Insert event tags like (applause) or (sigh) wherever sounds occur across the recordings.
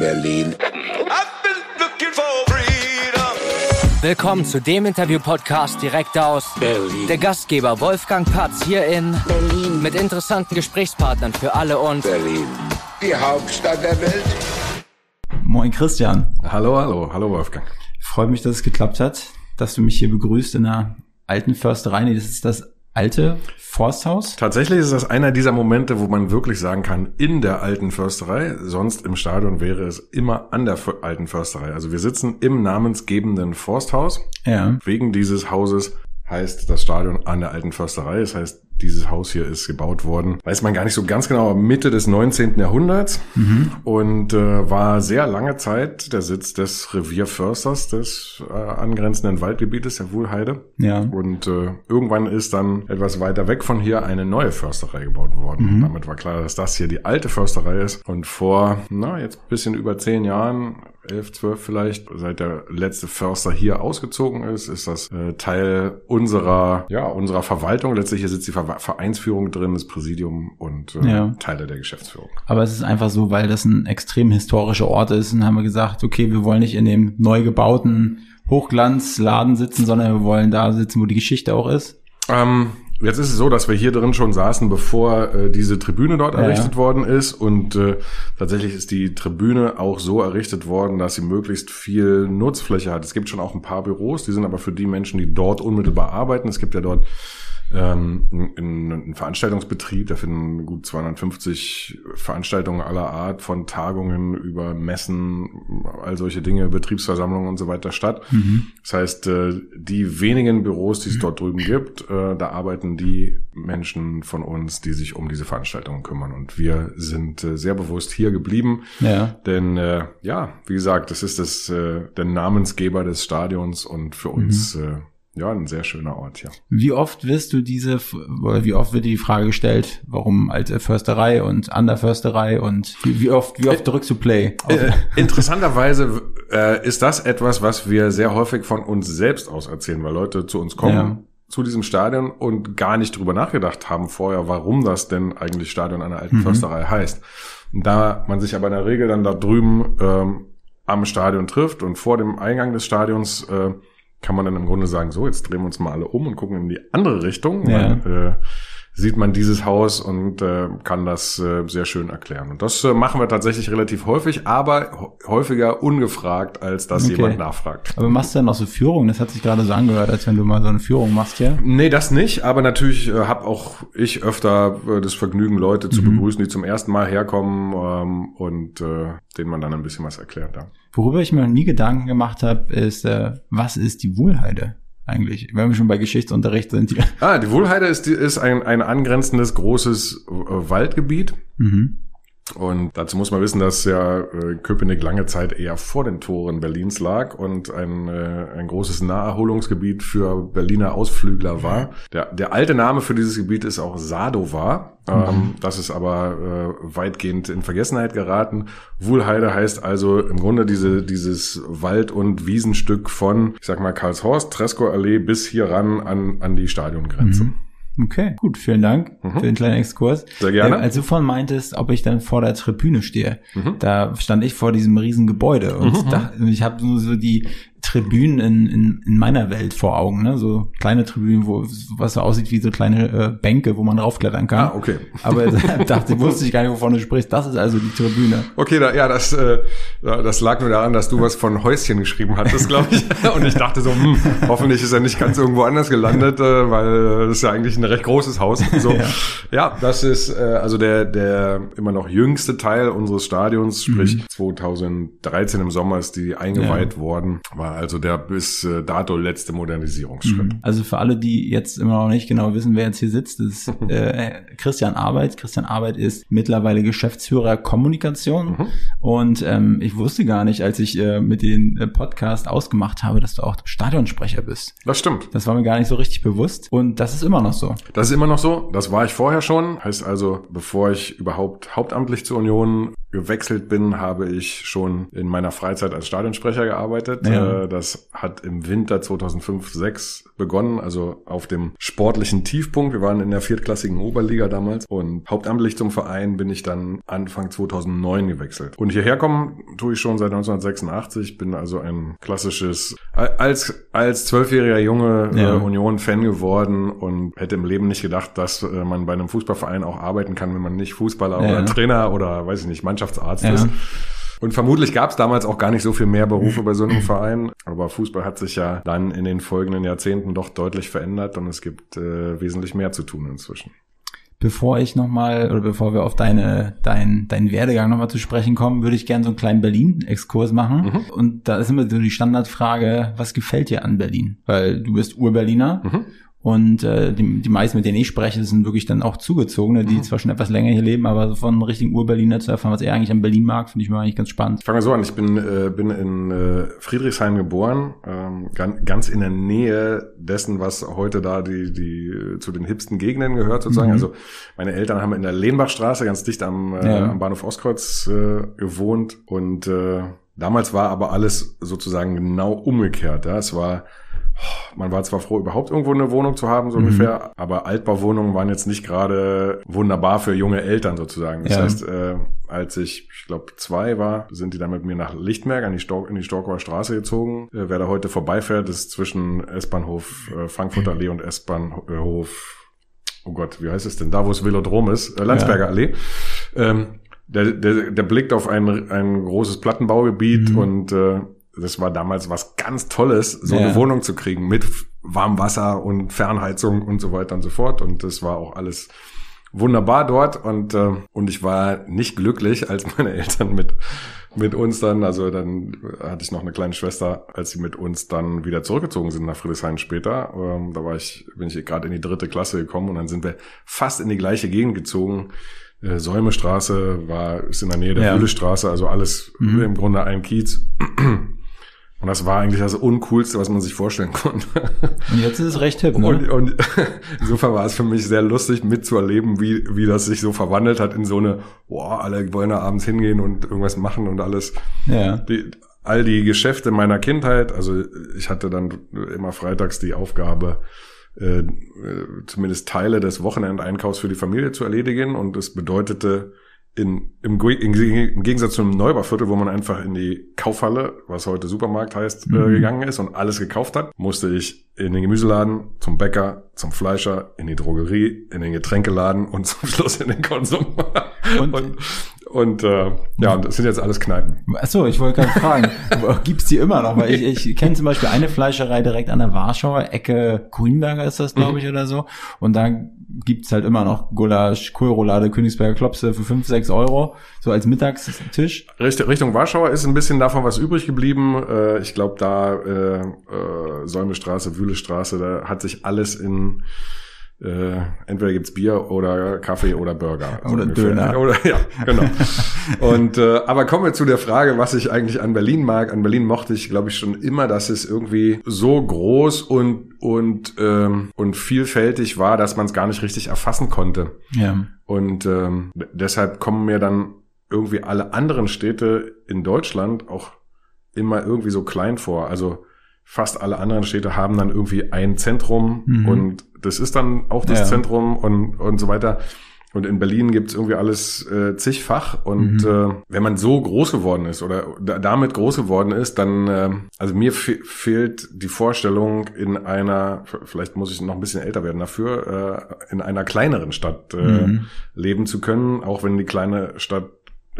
Berlin. Willkommen zu dem Interview-Podcast direkt aus Berlin. der Gastgeber Wolfgang Patz hier in Berlin. mit interessanten Gesprächspartnern für alle und Berlin. Die Hauptstadt der Welt. Moin Christian. Hallo, hallo, hallo Wolfgang. Freut mich, dass es geklappt hat, dass du mich hier begrüßt in der alten Försterei. Nee, das ist das alte Forsthaus. Tatsächlich ist das einer dieser Momente, wo man wirklich sagen kann, in der alten Försterei, sonst im Stadion wäre es immer an der alten Försterei. Also wir sitzen im namensgebenden Forsthaus. Ja. Wegen dieses Hauses heißt das Stadion an der alten Försterei. Das heißt, dieses Haus hier ist gebaut worden, weiß man gar nicht so ganz genau, Mitte des 19. Jahrhunderts und äh, war sehr lange Zeit der Sitz des Revierförsters des äh, angrenzenden Waldgebietes, der Wuhlheide. Ja. Und äh, irgendwann ist dann etwas weiter weg von hier eine neue Försterei gebaut worden. Damit war klar, dass das hier die alte Försterei ist. Und vor, na, jetzt bisschen über zehn Jahren, elf, zwölf vielleicht, seit der letzte Förster hier ausgezogen ist, ist das äh, Teil unserer, ja, unserer Verwaltung. Letztlich hier sitzt die Ver Vereinsführung drin, das Präsidium und äh, Ja. Teile der Geschäftsführung. Aber es ist einfach so, weil das ein extrem historischer Ort ist und haben wir gesagt, okay, wir wollen nicht in dem neu gebauten Hochglanzladen sitzen, sondern wir wollen da sitzen, wo die Geschichte auch ist. Ähm, jetzt ist es so, dass wir hier drin schon saßen, bevor äh, diese Tribüne dort Ja. errichtet worden ist. Und äh, tatsächlich ist die Tribüne auch so errichtet worden, dass sie möglichst viel Nutzfläche hat. Es gibt schon auch ein paar Büros, die sind aber für die Menschen, die dort unmittelbar arbeiten. Es gibt ja dort ähm, einen, einen Veranstaltungsbetrieb, da finden gut 250 Veranstaltungen aller Art, von Tagungen über Messen, all solche Dinge, Betriebsversammlungen und so weiter statt. Das heißt, äh, die wenigen Büros, die es dort drüben gibt, äh, da arbeiten die Menschen von uns, die sich um diese Veranstaltungen kümmern. Und wir sind äh, sehr bewusst hier geblieben. Ja. Denn äh, ja, wie gesagt, das ist das, äh, der Namensgeber des Stadions und für uns äh, ja ein sehr schöner Ort hier. Wie oft wirst du diese, oder wie oft wird dir die Frage gestellt, warum alte Försterei und an der Försterei und wie, oft, wie oft drückst du Play? Äh, interessanterweise äh, ist das etwas, was wir sehr häufig von uns selbst aus erzählen, weil Leute zu uns kommen. Ja. zu diesem Stadion und gar nicht drüber nachgedacht haben vorher, warum das denn eigentlich Stadion einer alten Försterei heißt. Da man sich aber in der Regel dann da drüben ähm, am Stadion trifft und vor dem Eingang des Stadions äh, kann man dann im Grunde sagen, so, jetzt drehen wir uns mal alle um und gucken in die andere Richtung. Ja. Dann, äh, sieht man dieses Haus und äh, kann das äh, sehr schön erklären. Und das äh, machen wir tatsächlich relativ häufig, aber häufiger ungefragt, als dass Okay. jemand nachfragt. Aber machst du dann auch so Führungen? Das hat sich gerade so angehört, als wenn du mal so eine Führung machst hier. Nee, das nicht, aber natürlich äh, habe auch ich öfter äh, das Vergnügen, Leute zu begrüßen, die zum ersten Mal herkommen ähm, und äh, denen man dann ein bisschen was erklärt. Ja. Worüber ich mir noch nie Gedanken gemacht habe, ist, äh, was ist die Wohlheide eigentlich? Wenn wir schon bei Geschichtsunterricht sind. Die, Ah, die Wohlheide ist, ist ein, ein angrenzendes großes äh, Waldgebiet. mhm. Und dazu muss man wissen, dass ja äh, Köpenick lange Zeit eher vor den Toren Berlins lag und ein, äh, ein großes Naherholungsgebiet für Berliner Ausflügler war. Der, der alte Name für dieses Gebiet ist auch Sadova. Ähm, das ist aber äh, weitgehend in Vergessenheit geraten. Wuhlheide heißt also im Grunde diese, dieses Wald- und Wiesenstück von, ich sag mal, Karlshorst, Tresco-Allee bis hier ran an, an die Stadiongrenze. Okay, gut, vielen Dank für den kleinen Exkurs. Mhm. Sehr gerne. Äh, als du vorhin meintest, ob ich dann vor der Tribüne stehe, Mhm. da stand ich vor diesem riesen Gebäude und da, ich habe nur so die Tribünen in, in, in meiner Welt vor Augen, ne? so kleine Tribünen, wo was so aussieht wie so kleine äh, Bänke, wo man raufklettern kann. Ah, okay. (laughs) Aber dachte, (laughs) wusste ich gar nicht, wovon du sprichst. Das ist also die Tribüne. Okay, da, ja, das, äh, ja, das lag nur daran, dass du was von Häuschen geschrieben hattest, glaube ich. (laughs) Und ich dachte so, hm, hoffentlich ist er nicht ganz irgendwo anders gelandet, äh, weil das ist ja eigentlich ein recht großes Haus. So, ja. Ja. das ist äh, also der der immer noch jüngste Teil unseres Stadions, sprich 2013 im Sommer ist die eingeweiht worden, war also der bis äh, dato letzte Modernisierungsschritt. Also für alle, die jetzt immer noch nicht genau wissen, wer jetzt hier sitzt, das ist (laughs) äh, Christian Arbeit. Christian Arbeit ist mittlerweile Geschäftsführer Kommunikation. Und ähm, ich wusste gar nicht, als ich äh, mit den äh, Podcast ausgemacht habe, dass du auch Stadionsprecher bist. Das stimmt. Das war mir gar nicht so richtig bewusst. Und das ist immer noch so. Das ist immer noch so. Das war ich vorher schon. Heißt also, bevor ich überhaupt hauptamtlich zur Union gewechselt bin, habe ich schon in meiner Freizeit als Stadionsprecher gearbeitet. Ja. Äh, Das hat im Winter 2005, 6 begonnen, also auf dem sportlichen Tiefpunkt. Wir waren in der viertklassigen Oberliga damals und hauptamtlich zum Verein bin ich dann Anfang 2009 gewechselt. Und hierher kommen tue ich schon seit 1986, bin also ein klassisches, als, als zwölfjähriger Junge Ja. äh, Union-Fan geworden und hätte im Leben nicht gedacht, dass äh, man bei einem Fußballverein auch arbeiten kann, wenn man nicht Fußballer Ja. oder Trainer oder weiß ich nicht, Mannschaftsarzt Ja. ist. Und vermutlich gab es damals auch gar nicht so viel mehr Berufe bei so einem Verein. Aber Fußball hat sich ja dann in den folgenden Jahrzehnten doch deutlich verändert und es gibt äh, wesentlich mehr zu tun inzwischen. Bevor ich nochmal, oder bevor wir auf deine, dein, deinen Werdegang nochmal zu sprechen kommen, würde ich gerne so einen kleinen Berlin-Exkurs machen. Mhm. Und da ist immer so die Standardfrage, was gefällt dir an Berlin? Weil du bist Ur-Berliner Mhm. Und äh, die, die meisten, mit denen ich spreche, sind wirklich dann auch Zugezogene, Mhm. die zwar schon etwas länger hier leben, aber von einem richtigen Ur-Berliner zu erfahren, was er eigentlich an Berlin mag, finde ich mir eigentlich ganz spannend. Fangen wir so an. Ich bin, äh, bin in äh, Friedrichshain geboren, ähm, ganz, ganz in der Nähe dessen, was heute da die, die zu den hipsten Gegenden gehört sozusagen. Mhm. Also meine Eltern haben in der Lehnbachstraße ganz dicht am, äh, Ja. am Bahnhof Ostkreuz äh, gewohnt und äh, damals war aber alles sozusagen genau umgekehrt. Ja? Es war man war zwar froh, überhaupt irgendwo eine Wohnung zu haben, so Mhm. ungefähr, aber Altbauwohnungen waren jetzt nicht gerade wunderbar für junge Eltern sozusagen. Das Ja. heißt, äh, als ich, ich glaube, zwei war, sind die dann mit mir nach Lichtenberg an die Stor in die Storkower Straße gezogen. Äh, wer da heute vorbeifährt, ist zwischen S-Bahnhof äh, Frankfurter Allee und S-Bahnhof, oh Gott, wie heißt es denn? Da, wo es Velodrom ist, äh, Landsberger Allee. Ähm, der, der, der blickt auf ein, ein großes Plattenbaugebiet Mhm. und äh, das war damals was ganz Tolles, so Ja. eine Wohnung zu kriegen mit warmem Wasser und Fernheizung und so weiter und so fort. Und das war auch alles wunderbar dort. Und, äh, und ich war nicht glücklich, als meine Eltern mit, mit uns dann, also dann hatte ich noch eine kleine Schwester, als sie mit uns dann wieder zurückgezogen sind nach Friedrichshain später. Ähm, da war ich, bin ich gerade in die dritte Klasse gekommen und dann sind wir fast in die gleiche Gegend gezogen. Äh, Säumestraße war, ist in der Nähe der Ja. Fühlestraße, also alles Mhm. im Grunde ein Kiez. Und das war eigentlich das Uncoolste, was man sich vorstellen konnte. Und jetzt ist es recht hip, ne? Und, und (laughs) insofern war es für mich sehr lustig mitzuerleben, wie, wie das sich so verwandelt hat in so eine, boah, alle wollen da abends hingehen und irgendwas machen und alles. ja. Die, all die Geschäfte meiner Kindheit, also ich hatte dann immer freitags die Aufgabe, äh, äh, zumindest Teile des Wochenendeinkaufs für die Familie zu erledigen und es bedeutete, in, im, im Gegensatz zum Neubauviertel, wo man einfach in die Kaufhalle, was heute Supermarkt heißt, äh, Mhm. gegangen ist und alles gekauft hat, musste ich in den Gemüseladen, zum Bäcker, zum Fleischer, in die Drogerie, in den Getränkeladen und (laughs) zum Schluss in den Konsum. Und- und, und äh, ja, das sind jetzt alles Kneipen. Achso, ich wollte gerade fragen, (laughs) gibt's die immer noch? Weil ich, ich kenne zum Beispiel eine Fleischerei direkt an der Warschauer Ecke, Grünberger ist das, glaube ich, oder so. Und da gibt's halt immer noch Gulasch, Kohlroulade, Königsberger Klopse für 5, 6 Euro, so als Mittagstisch. Richt- Richtung Warschauer ist ein bisschen davon was übrig geblieben. Äh, ich glaube, da äh, äh, Säumestraße, Wühlestraße, da hat sich alles in äh, entweder gibt's Bier oder Kaffee oder Burger. Oder ungefähr. Döner. (laughs) Oder, ja, genau. (laughs) Und äh, aber kommen wir zu der Frage, was ich eigentlich an Berlin mag. An Berlin mochte ich, glaube ich, schon immer, dass es irgendwie so groß und und ähm, und vielfältig war, dass man es gar nicht richtig erfassen konnte. Ja. Und ähm, deshalb kommen mir dann irgendwie alle anderen Städte in Deutschland auch immer irgendwie so klein vor. Also fast alle anderen Städte haben dann irgendwie ein Zentrum Mhm. und das ist dann auch das Ja. Zentrum und, und so weiter. Und in Berlin gibt's irgendwie alles äh, zigfach. Und Mhm. äh, wenn man so groß geworden ist oder da, damit groß geworden ist, dann, äh, also mir fe fehlt die Vorstellung in einer, vielleicht muss ich noch ein bisschen älter werden dafür, äh, in einer kleineren Stadt äh, Mhm. leben zu können, auch wenn die kleine Stadt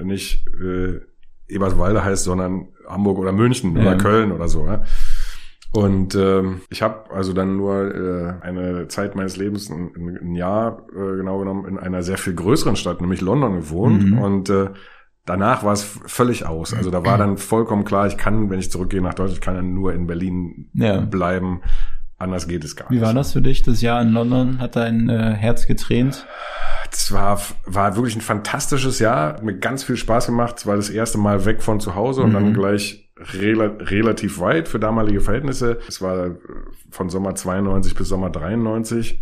nicht äh, Eberswalde heißt, sondern Hamburg oder München Ja. oder Köln oder so. Ja? Und ähm, ich habe also dann nur äh, eine Zeit meines Lebens, ein, ein Jahr äh, genau genommen, in einer sehr viel größeren Stadt, nämlich London, gewohnt. Mhm. Und äh, danach war es völlig aus. Also da war dann vollkommen klar, ich kann, wenn ich zurückgehe nach Deutschland, ich kann dann nur in Berlin Ja. bleiben. Anders geht es gar Wie nicht. war das für dich, das Jahr in London? Hat dein äh, Herz getränt? Es war, war wirklich ein fantastisches Jahr, hat mir ganz viel Spaß gemacht. Es war das erste Mal weg von zu Hause und Mhm. dann gleich rela relativ weit für damalige Verhältnisse. Es war von Sommer 92 bis Sommer 93.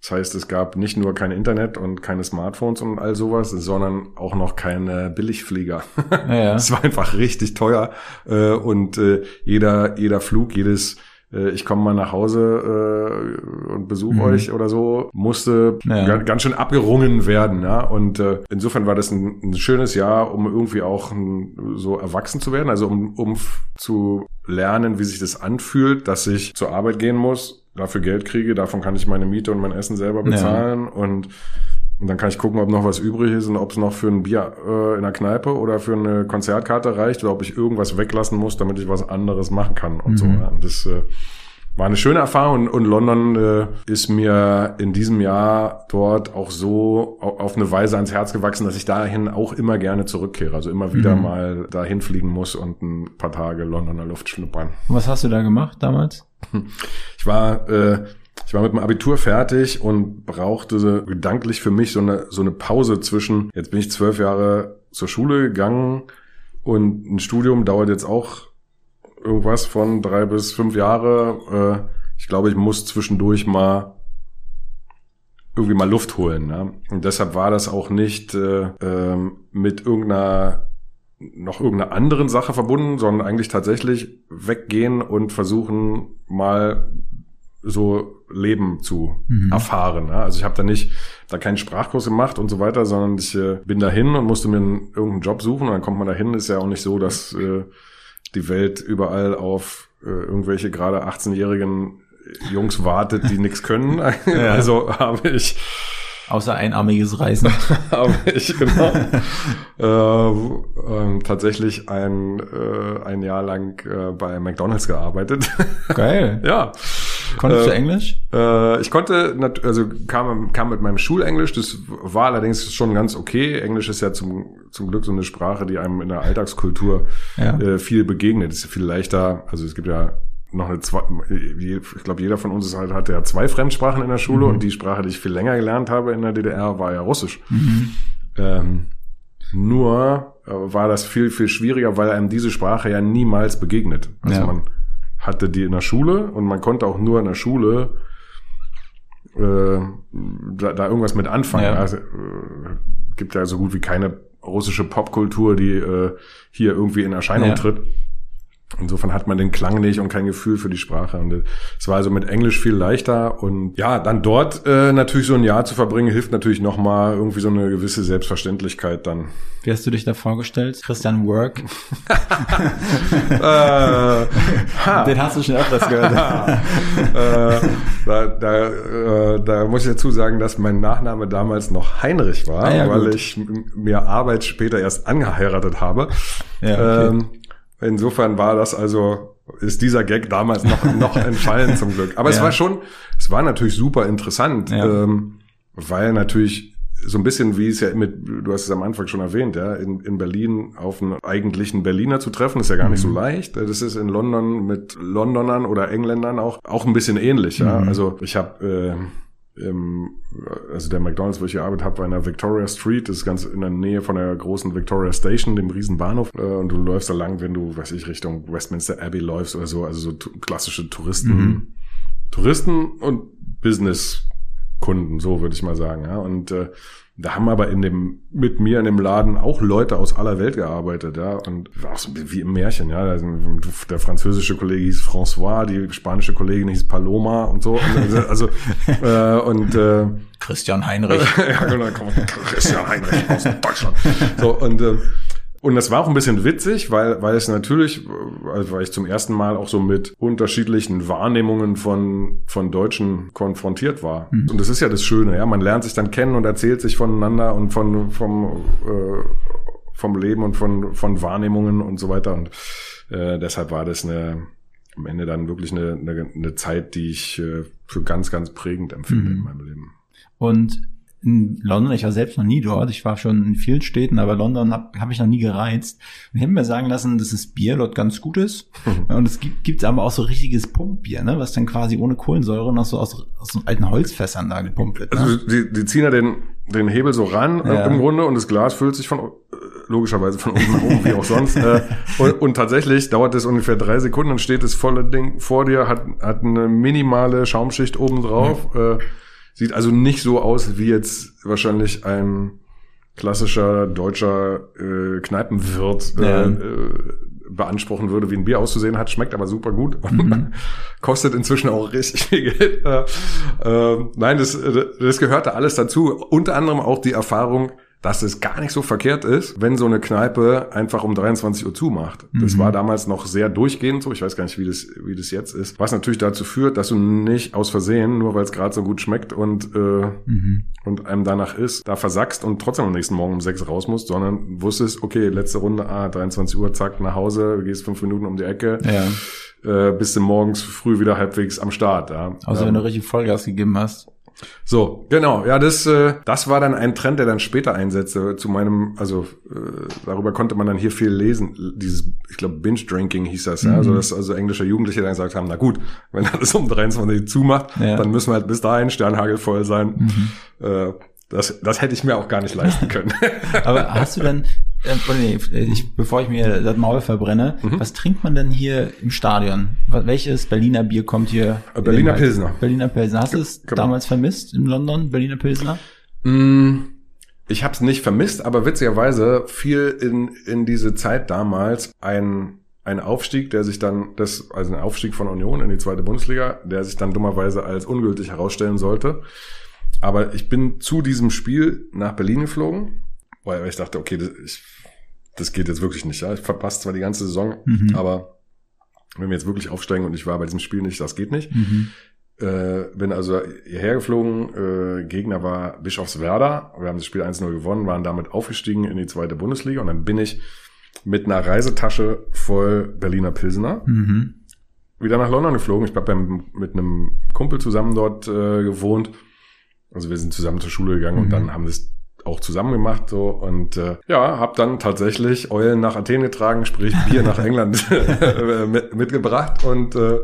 Das heißt, es gab nicht nur kein Internet und keine Smartphones und all sowas, sondern auch noch keine Billigflieger. Ja, ja. (laughs) Es war einfach richtig teuer äh, und äh, jeder jeder Flug, jedes äh, ich komme mal nach Hause äh, und besuche Mhm. euch oder so, musste Ja. ga- ganz schön abgerungen werden. Ja? Und äh, insofern war das ein, ein schönes Jahr, um irgendwie auch ein, so erwachsen zu werden, also um, um zu lernen, wie sich das anfühlt, dass ich zur Arbeit gehen muss, dafür Geld kriege, davon kann ich meine Miete und mein Essen selber bezahlen und und dann kann ich gucken, ob noch was übrig ist und ob es noch für ein Bier äh, in der Kneipe oder für eine Konzertkarte reicht oder ob ich irgendwas weglassen muss, damit ich was anderes machen kann und so. Mhm. Ja. Und Das äh, war eine schöne Erfahrung und, London äh, ist mir in diesem Jahr dort auch so au- auf eine Weise ans Herz gewachsen, dass ich dahin auch immer gerne zurückkehre. Also immer wieder Mhm. mal dahin fliegen muss und ein paar Tage Londoner Luft schnuppern. Was hast du da gemacht damals? Ich war, äh, ich war mit dem Abitur fertig und brauchte gedanklich für mich so eine, so eine Pause zwischen, jetzt bin ich zwölf Jahre zur Schule gegangen und ein Studium dauert jetzt auch irgendwas von drei bis fünf Jahre. Äh, ich glaube, ich muss zwischendurch mal irgendwie mal Luft holen. Ja? Und deshalb war das auch nicht äh, ähm, mit irgendeiner noch irgendeiner anderen Sache verbunden, sondern eigentlich tatsächlich weggehen und versuchen mal so Leben zu Mhm. erfahren. Ja? Also ich habe da nicht da keinen Sprachkurs gemacht und so weiter, sondern ich äh, bin dahin und musste mir einen, irgendeinen Job suchen und dann kommt man dahin. Ist ja auch nicht so, dass äh, die Welt überall auf äh, irgendwelche gerade 18-jährigen Jungs wartet, die nichts können. (laughs) (laughs) Also habe ich Außer einarmiges Reisen. (laughs) habe ich genau äh, ähm, tatsächlich ein, äh, ein Jahr lang äh, bei McDonalds gearbeitet. Geil. ja. Konntest du Äh, Englisch? Äh, ich konnte, also kam, kam mit meinem Schulenglisch, das war allerdings schon ganz okay. Englisch ist ja zum, zum Glück so eine Sprache, die einem in der Alltagskultur Ja. äh, viel begegnet. Ist viel leichter, also es gibt ja noch eine zwei, ich glaube, jeder von uns ist halt, hat ja zwei Fremdsprachen in der Schule Mhm. und die Sprache, die ich viel länger gelernt habe in der DDR, war ja Russisch. Mhm. Ähm, nur äh, war das viel, viel schwieriger, weil einem diese Sprache ja niemals begegnet. Also Ja. man hatte die in der Schule und man konnte auch nur in der Schule äh, da, da irgendwas mit anfangen. Ja. Also, äh, gibt ja so gut wie keine russische Popkultur, die äh, hier irgendwie in Erscheinung Ja. tritt. Insofern hat man den Klang nicht und kein Gefühl für die Sprache. Und es war also mit Englisch viel leichter. Und ja, dann dort äh, natürlich so ein Jahr zu verbringen, hilft natürlich nochmal irgendwie so eine gewisse Selbstverständlichkeit dann. Wie hast du dich da vorgestellt? Christian Work. (laughs) äh. Den hast du schon öfters gehört. (laughs) äh, da, da, äh, da muss ich dazu sagen, dass mein Nachname damals noch Heinrich war, Ah, ja, weil gut. ich mir Arbeit später erst angeheiratet habe. Ja, okay. ähm, insofern war das also, ist dieser Gag damals noch, noch (laughs) entfallen zum Glück. Aber es Ja. war schon, es war natürlich super interessant, Ja. ähm, weil natürlich so ein bisschen wie es ja mit, du hast es am Anfang schon erwähnt, ja, in, in Berlin auf einen eigentlichen Berliner zu treffen, ist ja gar nicht so Mhm. leicht. Das ist in London mit Londonern oder Engländern auch, auch ein bisschen ähnlich, ja. Mhm. Also ich habe äh, im, also der McDonalds, wo ich gearbeitet habe, war in der Victoria Street, das ist ganz in der Nähe von der großen Victoria Station, dem riesen Bahnhof. Äh, und du läufst da lang, wenn du, weiß ich, Richtung Westminster Abbey läufst oder so, also so klassische Touristen, Mhm. Touristen und Business-Kunden, so würde ich mal sagen. Ja. Und äh, da haben aber in dem, mit mir in dem Laden auch Leute aus aller Welt gearbeitet, ja. Und war auch so wie im Märchen, ja. Also Der französische Kollege hieß François, die spanische Kollegin hieß Paloma und so. Und, also, (laughs) äh, und äh, Christian Heinrich. (laughs) ja, genau, Christian Heinrich aus Deutschland. So, und, äh, und das war auch ein bisschen witzig, weil, weil es natürlich, weil ich zum ersten Mal auch so mit unterschiedlichen Wahrnehmungen von, von Deutschen konfrontiert war. Und das ist ja das Schöne, ja. Man lernt sich dann kennen und erzählt sich voneinander und von, vom, äh, vom Leben und von, von Wahrnehmungen und so weiter. Und äh, deshalb war das eine, am Ende dann wirklich eine, eine, eine Zeit, die ich äh, für ganz, ganz prägend empfinde Mhm. in meinem Leben. Und in London, ich war selbst noch nie dort, ich war schon in vielen Städten, aber London habe hab ich noch nie gereizt. Und ich habe mir sagen lassen, dass das Bier dort ganz gut ist. Und es gibt gibt's aber auch so richtiges Pumpbier, ne? was dann quasi ohne Kohlensäure noch so aus, aus so alten Holzfässern da gepumpt wird. Ne? Also die, die ziehen ja den, den Hebel so ran äh, Ja. im Grunde und das Glas füllt sich von äh, logischerweise von unten nach oben, wie auch sonst. Äh, (laughs) und, und tatsächlich dauert es ungefähr drei Sekunden, dann steht das volle Ding vor dir, hat, hat eine minimale Schaumschicht oben drauf. Äh, Sieht also nicht so aus, wie jetzt wahrscheinlich ein klassischer deutscher äh, Kneipenwirt äh, Ja. äh, beanspruchen würde, wie ein Bier auszusehen hat, schmeckt aber super gut. (laughs) Kostet inzwischen auch richtig viel Geld. Äh, äh, nein, das, das gehörte alles dazu. Unter anderem auch die Erfahrung, dass es gar nicht so verkehrt ist, wenn so eine Kneipe einfach um 23 Uhr zumacht. Das war damals noch sehr durchgehend so. Ich weiß gar nicht, wie das, wie das jetzt ist. Was natürlich dazu führt, dass du nicht aus Versehen, nur weil es gerade so gut schmeckt und, äh, und einem danach ist, da versackst und trotzdem am nächsten Morgen um sechs raus musst, sondern wusstest, okay, letzte Runde, ah, 23 Uhr, zack, nach Hause, gehst fünf Minuten um die Ecke, Ja. äh, bist du morgens früh wieder halbwegs am Start. Ja. Außer Ähm, wenn du richtig Vollgas gegeben hast. So, genau. Ja, das, äh, das war dann ein Trend, der dann später einsetzte. Zu meinem, also äh, darüber konnte man dann hier viel lesen. Dieses, ich glaube, Binge-Drinking hieß das. Ja? Also, dass also englische Jugendliche dann gesagt haben, na gut, wenn alles um 23 zumacht, Ja. dann müssen wir halt bis dahin sternhagelvoll sein. Äh, das, das hätte ich mir auch gar nicht leisten (laughs) können. Aber hast du denn, äh, oh ich, bevor ich mir das Maul verbrenne, Mhm. was trinkt man denn hier im Stadion? Welches Berliner Bier kommt hier? Äh, Berliner? Pilsner. Berliner Pilsner. Hast du es genau. damals vermisst in London, Berliner Pilsner? Mm, Ich habe es nicht vermisst, aber witzigerweise fiel in, in diese Zeit damals ein, ein Aufstieg, der sich dann, das, also ein Aufstieg von Union in die zweite Bundesliga, der sich dann dummerweise als ungültig herausstellen sollte. Aber ich bin zu diesem Spiel nach Berlin geflogen, weil ich dachte, okay, das, ich, das geht jetzt wirklich nicht. Ja? Ich verpasse zwar die ganze Saison, Mhm. aber wenn wir jetzt wirklich aufsteigen und ich war bei diesem Spiel nicht, das geht nicht. Mhm. Äh, bin also hierher geflogen. Äh, Gegner war Bischofswerda. Wir haben das Spiel 1-0 gewonnen, waren damit aufgestiegen in die zweite Bundesliga. Und dann bin ich mit einer Reisetasche voll Berliner Pilsener Mhm. wieder nach London geflogen. Ich habe mit einem Kumpel zusammen dort äh, gewohnt. Also wir sind zusammen zur Schule gegangen und Mhm. dann haben es auch zusammen gemacht so und äh, ja, habe dann tatsächlich Eulen nach Athen getragen, sprich Bier nach England (laughs) mit, mitgebracht und äh,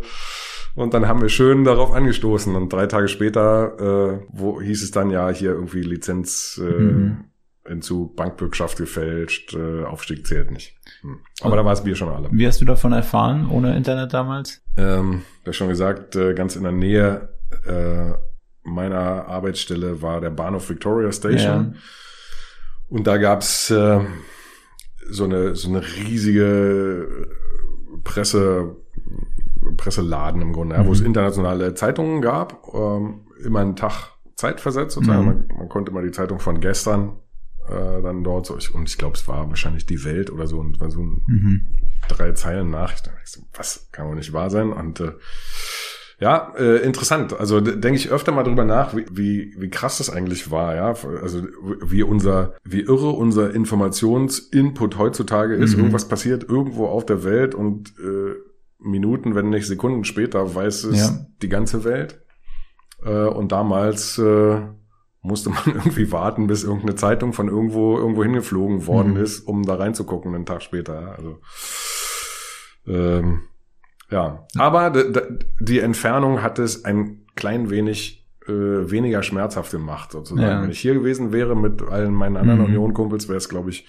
und dann haben wir schön darauf angestoßen und drei Tage später äh, wo hieß es dann ja hier irgendwie Lizenz äh, Mhm. Entzug, Bankbürgschaft gefälscht, äh, Aufstieg zählt nicht. Hm. Aber da war das Bier schon alle. Wie hast du davon erfahren, ohne Internet damals? Ähm, ja schon gesagt, äh, ganz in der Nähe äh, meiner Arbeitsstelle war der Bahnhof Victoria Station. Ja. Und da gab's äh, so eine so eine riesige Presse Presseladen im Grunde, ja, wo es Mhm. internationale Zeitungen gab, ähm, immer einen Tag Zeit versetzt sozusagen. Mhm. Man, man konnte mal die Zeitung von gestern äh, dann dort so, ich, und ich glaube, es war wahrscheinlich die Welt oder so, und war so ein Mhm. drei Zeilen Nachricht. Was kann wohl nicht wahr sein? Und äh, ja, äh, interessant. Also denke ich öfter mal drüber nach, wie, wie, wie krass das eigentlich war, ja. Also wie unser, wie irre unser Informationsinput heutzutage ist. Mhm. Irgendwas passiert irgendwo auf der Welt und äh, Minuten, wenn nicht Sekunden später weiß es Ja. die ganze Welt. Äh, und damals äh, musste man (laughs) irgendwie warten, bis irgendeine Zeitung von irgendwo irgendwo hingeflogen worden Mhm. ist, um da reinzugucken einen Tag später. Also ähm, ja, aber die Entfernung hat es ein klein wenig äh, weniger schmerzhaft gemacht, sozusagen. Ja. Wenn ich hier gewesen wäre mit allen meinen anderen Mhm. Union-Kumpels, wäre es, glaube ich,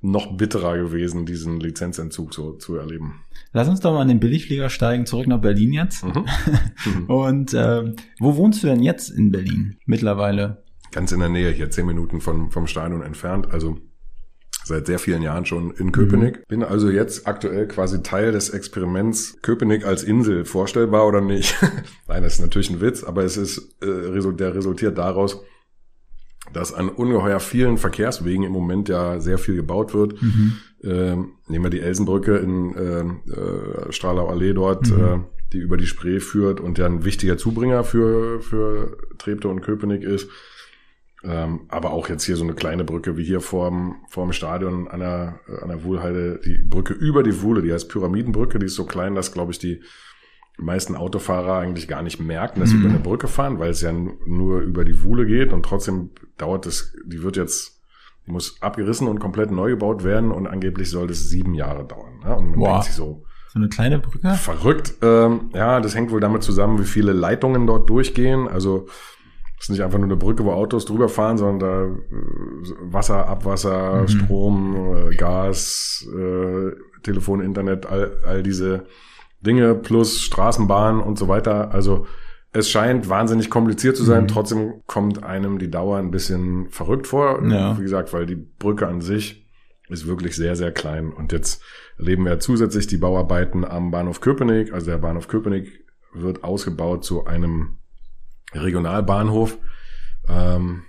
noch bitterer gewesen, diesen Lizenzentzug so zu erleben. Lass uns doch mal in den Billigflieger steigen, zurück nach Berlin jetzt. Mhm. (laughs) Mhm. Und ähm, wo wohnst du denn jetzt in Berlin mittlerweile? Ganz in der Nähe, hier zehn Minuten vom, vom Stadion entfernt, also seit sehr vielen Jahren schon in Köpenick. Bin also jetzt aktuell quasi Teil des Experiments Köpenick als Insel. Vorstellbar oder nicht? (laughs) Nein, das ist natürlich ein Witz, aber es ist, äh, der resultiert daraus, dass an ungeheuer vielen Verkehrswegen im Moment ja sehr viel gebaut wird. Mhm. Ähm, nehmen wir die Elsenbrücke in ähm, äh, Strahlau Allee dort, Mhm. äh, die über die Spree führt und ja ein wichtiger Zubringer für, für Treptow und Köpenick ist. Ähm, aber auch jetzt hier so eine kleine Brücke wie hier vorm, vorm Stadion an der, an der Wuhlheide, die Brücke über die Wuhle, die heißt Pyramidenbrücke, die ist so klein, dass, glaube ich, die meisten Autofahrer eigentlich gar nicht merken, dass sie Mhm. über eine Brücke fahren, weil es ja nur über die Wuhle geht und trotzdem dauert es, die wird jetzt, die muss abgerissen und komplett neu gebaut werden und angeblich soll das sieben Jahre dauern. Ja? Und man Wow. denkt sich so, So eine kleine Brücke? Verrückt. Ähm, ja, das hängt wohl damit zusammen, wie viele Leitungen dort durchgehen. Also es ist nicht einfach nur eine Brücke, wo Autos drüber fahren, sondern da äh, Wasser, Abwasser, Mhm. Strom, äh, Gas, äh, Telefon, Internet, all, all diese Dinge plus Straßenbahn und so weiter. Also es scheint wahnsinnig kompliziert zu sein. Mhm. Trotzdem kommt einem die Dauer ein bisschen verrückt vor. Ja. Wie gesagt, weil die Brücke an sich ist wirklich sehr, sehr klein. Und jetzt erleben wir zusätzlich die Bauarbeiten am Bahnhof Köpenick. Also der Bahnhof Köpenick wird ausgebaut zu einem Regionalbahnhof. Ähm,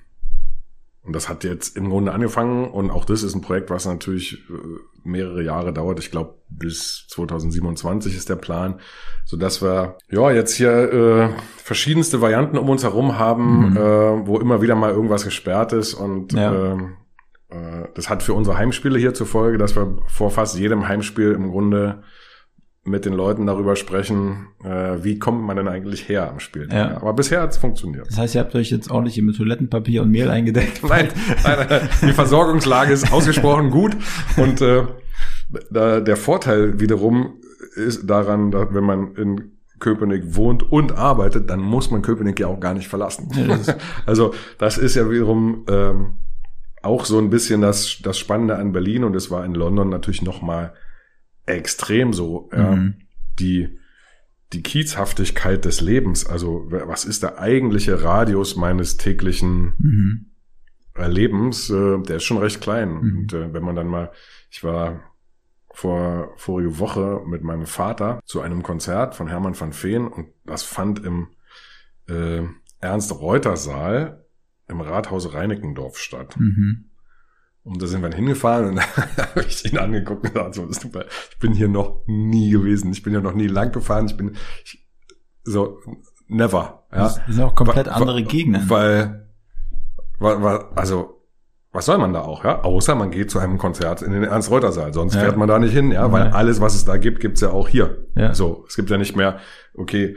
und das hat jetzt im Grunde angefangen und auch das ist ein Projekt, was natürlich äh, mehrere Jahre dauert. Ich glaube, bis 2027 ist der Plan, so dass wir ja jetzt hier äh, verschiedenste Varianten um uns herum haben, Mhm. äh, wo immer wieder mal irgendwas gesperrt ist und Ja. ähm, äh, das hat für unsere Heimspiele hier zur Folge, dass wir vor fast jedem Heimspiel im Grunde mit den Leuten darüber sprechen, äh, wie kommt man denn eigentlich her am Spiel. Ja. Aber bisher hat es funktioniert. Das heißt, ihr habt euch jetzt ordentlich mit Toilettenpapier und Mehl eingedeckt. (laughs) Nein, nein, nein, die Versorgungslage ist ausgesprochen gut und äh, da, der Vorteil wiederum ist daran, dass wenn man in Köpenick wohnt und arbeitet, dann muss man Köpenick ja auch gar nicht verlassen. Ja, das (laughs) also das ist ja wiederum ähm, auch so ein bisschen das, das Spannende an Berlin und es war in London natürlich noch mal extrem so. Ja, Mhm. die die Kiezhaftigkeit des Lebens, also was ist der eigentliche Radius meines täglichen Mhm. Erlebens, äh, der ist schon recht klein. Mhm. Und äh, wenn man dann mal, ich war vor vorige Woche mit meinem Vater zu einem Konzert von Hermann van Veen und das fand im äh, Ernst-Reuter-Saal im Rathaus Reinickendorf statt. Mhm. Und da sind wir dann hingefahren und (laughs) da habe ich ihn angeguckt und gesagt, so, das tut mir- ich bin hier noch nie gewesen. Ich bin ja noch nie lang gefahren. Ich bin ich, so never. Ja. Das sind auch komplett Wa- andere Gegenden. Weil, weil, weil, also, was soll man da auch, ja? Außer man geht zu einem Konzert in den Ernst-Reuter-Saal. Sonst Ja. fährt man da nicht hin, ja? Weil Ja. alles, was es da gibt, gibt's ja auch hier. Ja. So, es gibt ja nicht mehr, okay,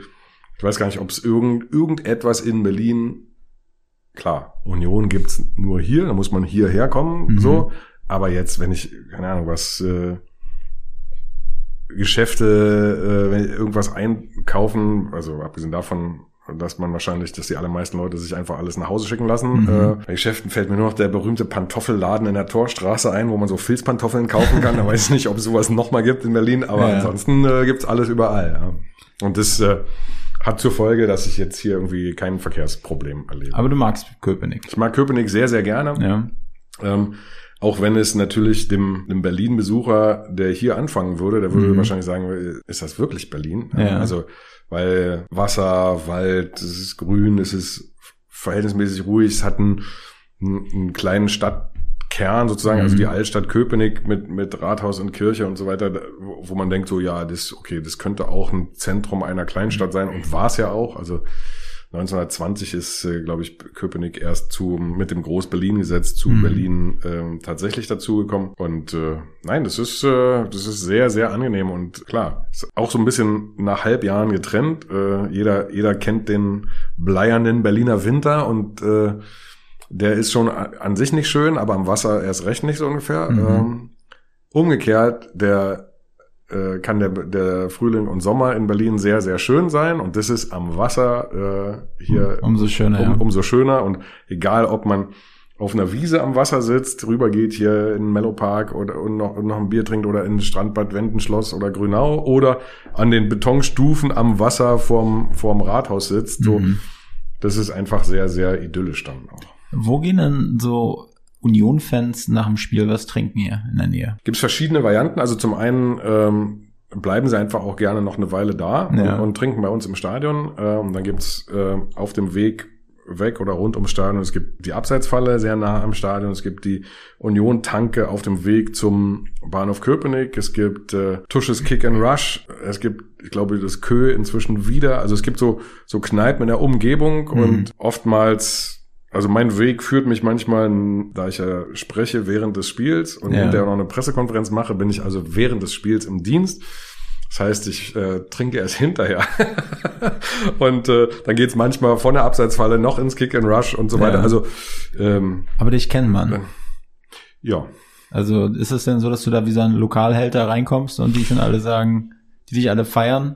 ich weiß gar nicht, ob es irgend, irgendetwas in Berlin, klar, Union gibt's nur hier, da muss man hierher kommen, Mhm. so. Aber jetzt, wenn ich, keine Ahnung, was, äh, Geschäfte, äh, wenn irgendwas einkaufen, also abgesehen davon, dass man wahrscheinlich, dass die allermeisten Leute sich einfach alles nach Hause schicken lassen. Mhm. Äh, bei Geschäften fällt mir nur noch der berühmte Pantoffelladen in der Torstraße ein, wo man so Filzpantoffeln kaufen kann. da weiß ich nicht, ob es sowas nochmal gibt in Berlin, aber Ja. ansonsten äh, gibt's alles überall. Ja. Und das äh, hat zur Folge, dass ich jetzt hier irgendwie kein Verkehrsproblem erlebe. Aber du magst Köpenick. ich mag Köpenick sehr, sehr gerne. Ja. Ähm, auch wenn es natürlich dem, dem Berlin-Besucher, der hier anfangen würde, der würde Mhm. wahrscheinlich sagen, ist das wirklich Berlin? Ja. Also, weil Wasser, Wald, es ist grün, es ist verhältnismäßig ruhig, es hat einen, einen, einen kleinen Stadtkern sozusagen, also Mhm. die Altstadt Köpenick mit, mit Rathaus und Kirche und so weiter, wo, man denkt so, ja, das, okay, das könnte auch ein Zentrum einer Kleinstadt sein und war es ja auch, also 1920 ist, äh, glaube ich, Köpenick erst zu mit dem Groß-Berlin-Gesetz zu Mhm. Berlin ähm, tatsächlich dazugekommen. Und äh, nein, das ist äh, das ist sehr sehr angenehm und klar, ist auch so ein bisschen nach Halbjahren getrennt. Äh, jeder jeder kennt den bleiernen Berliner Winter und äh, der ist schon an sich nicht schön, aber am Wasser erst recht nicht so ungefähr. Mhm. Ähm, umgekehrt, der äh, kann der, der Frühling und Sommer in Berlin sehr, sehr schön sein. Und das ist am Wasser äh, hier Umso schöner, ja. um, umso schöner. Und egal, ob man auf einer Wiese am Wasser sitzt, rübergeht hier in Mellow Park oder und noch, und noch ein Bier trinkt oder in Strandbad Wendenschloss oder Grünau oder an den Betonstufen am Wasser vorm, vorm Rathaus sitzt. So, Mhm. das ist einfach sehr, sehr idyllisch dann auch. Wo gehen denn so Union-Fans nach dem Spiel was trinken hier in der Nähe? Gibt es verschiedene Varianten. Also zum einen ähm, bleiben sie einfach auch gerne noch eine Weile da Ja. und, und trinken bei uns im Stadion. Ähm, dann gibt's äh, auf dem Weg weg oder rund ums Stadion. Es gibt die Abseitsfalle sehr nah am Stadion. Es gibt die Union-Tanke auf dem Weg zum Bahnhof Köpenick. Es gibt äh, Tusches Kick and Rush. Es gibt, ich glaube, das Kö inzwischen wieder. Also es gibt so, so Kneipen in der Umgebung Mhm. und oftmals also mein Weg führt mich manchmal, da ich ja spreche während des Spiels und Ja. hinterher noch eine Pressekonferenz mache, bin ich also während des Spiels im Dienst. Das heißt, ich äh, trinke erst (laughs) hinterher. und äh, dann geht's manchmal von der Abseitsfalle noch ins Kick and Rush und so Ja. weiter. Also ähm, Aber dich kennt man. ja. Also ist es denn so, dass du da wie so ein Lokalhälter reinkommst und die schon alle sagen, die dich alle feiern?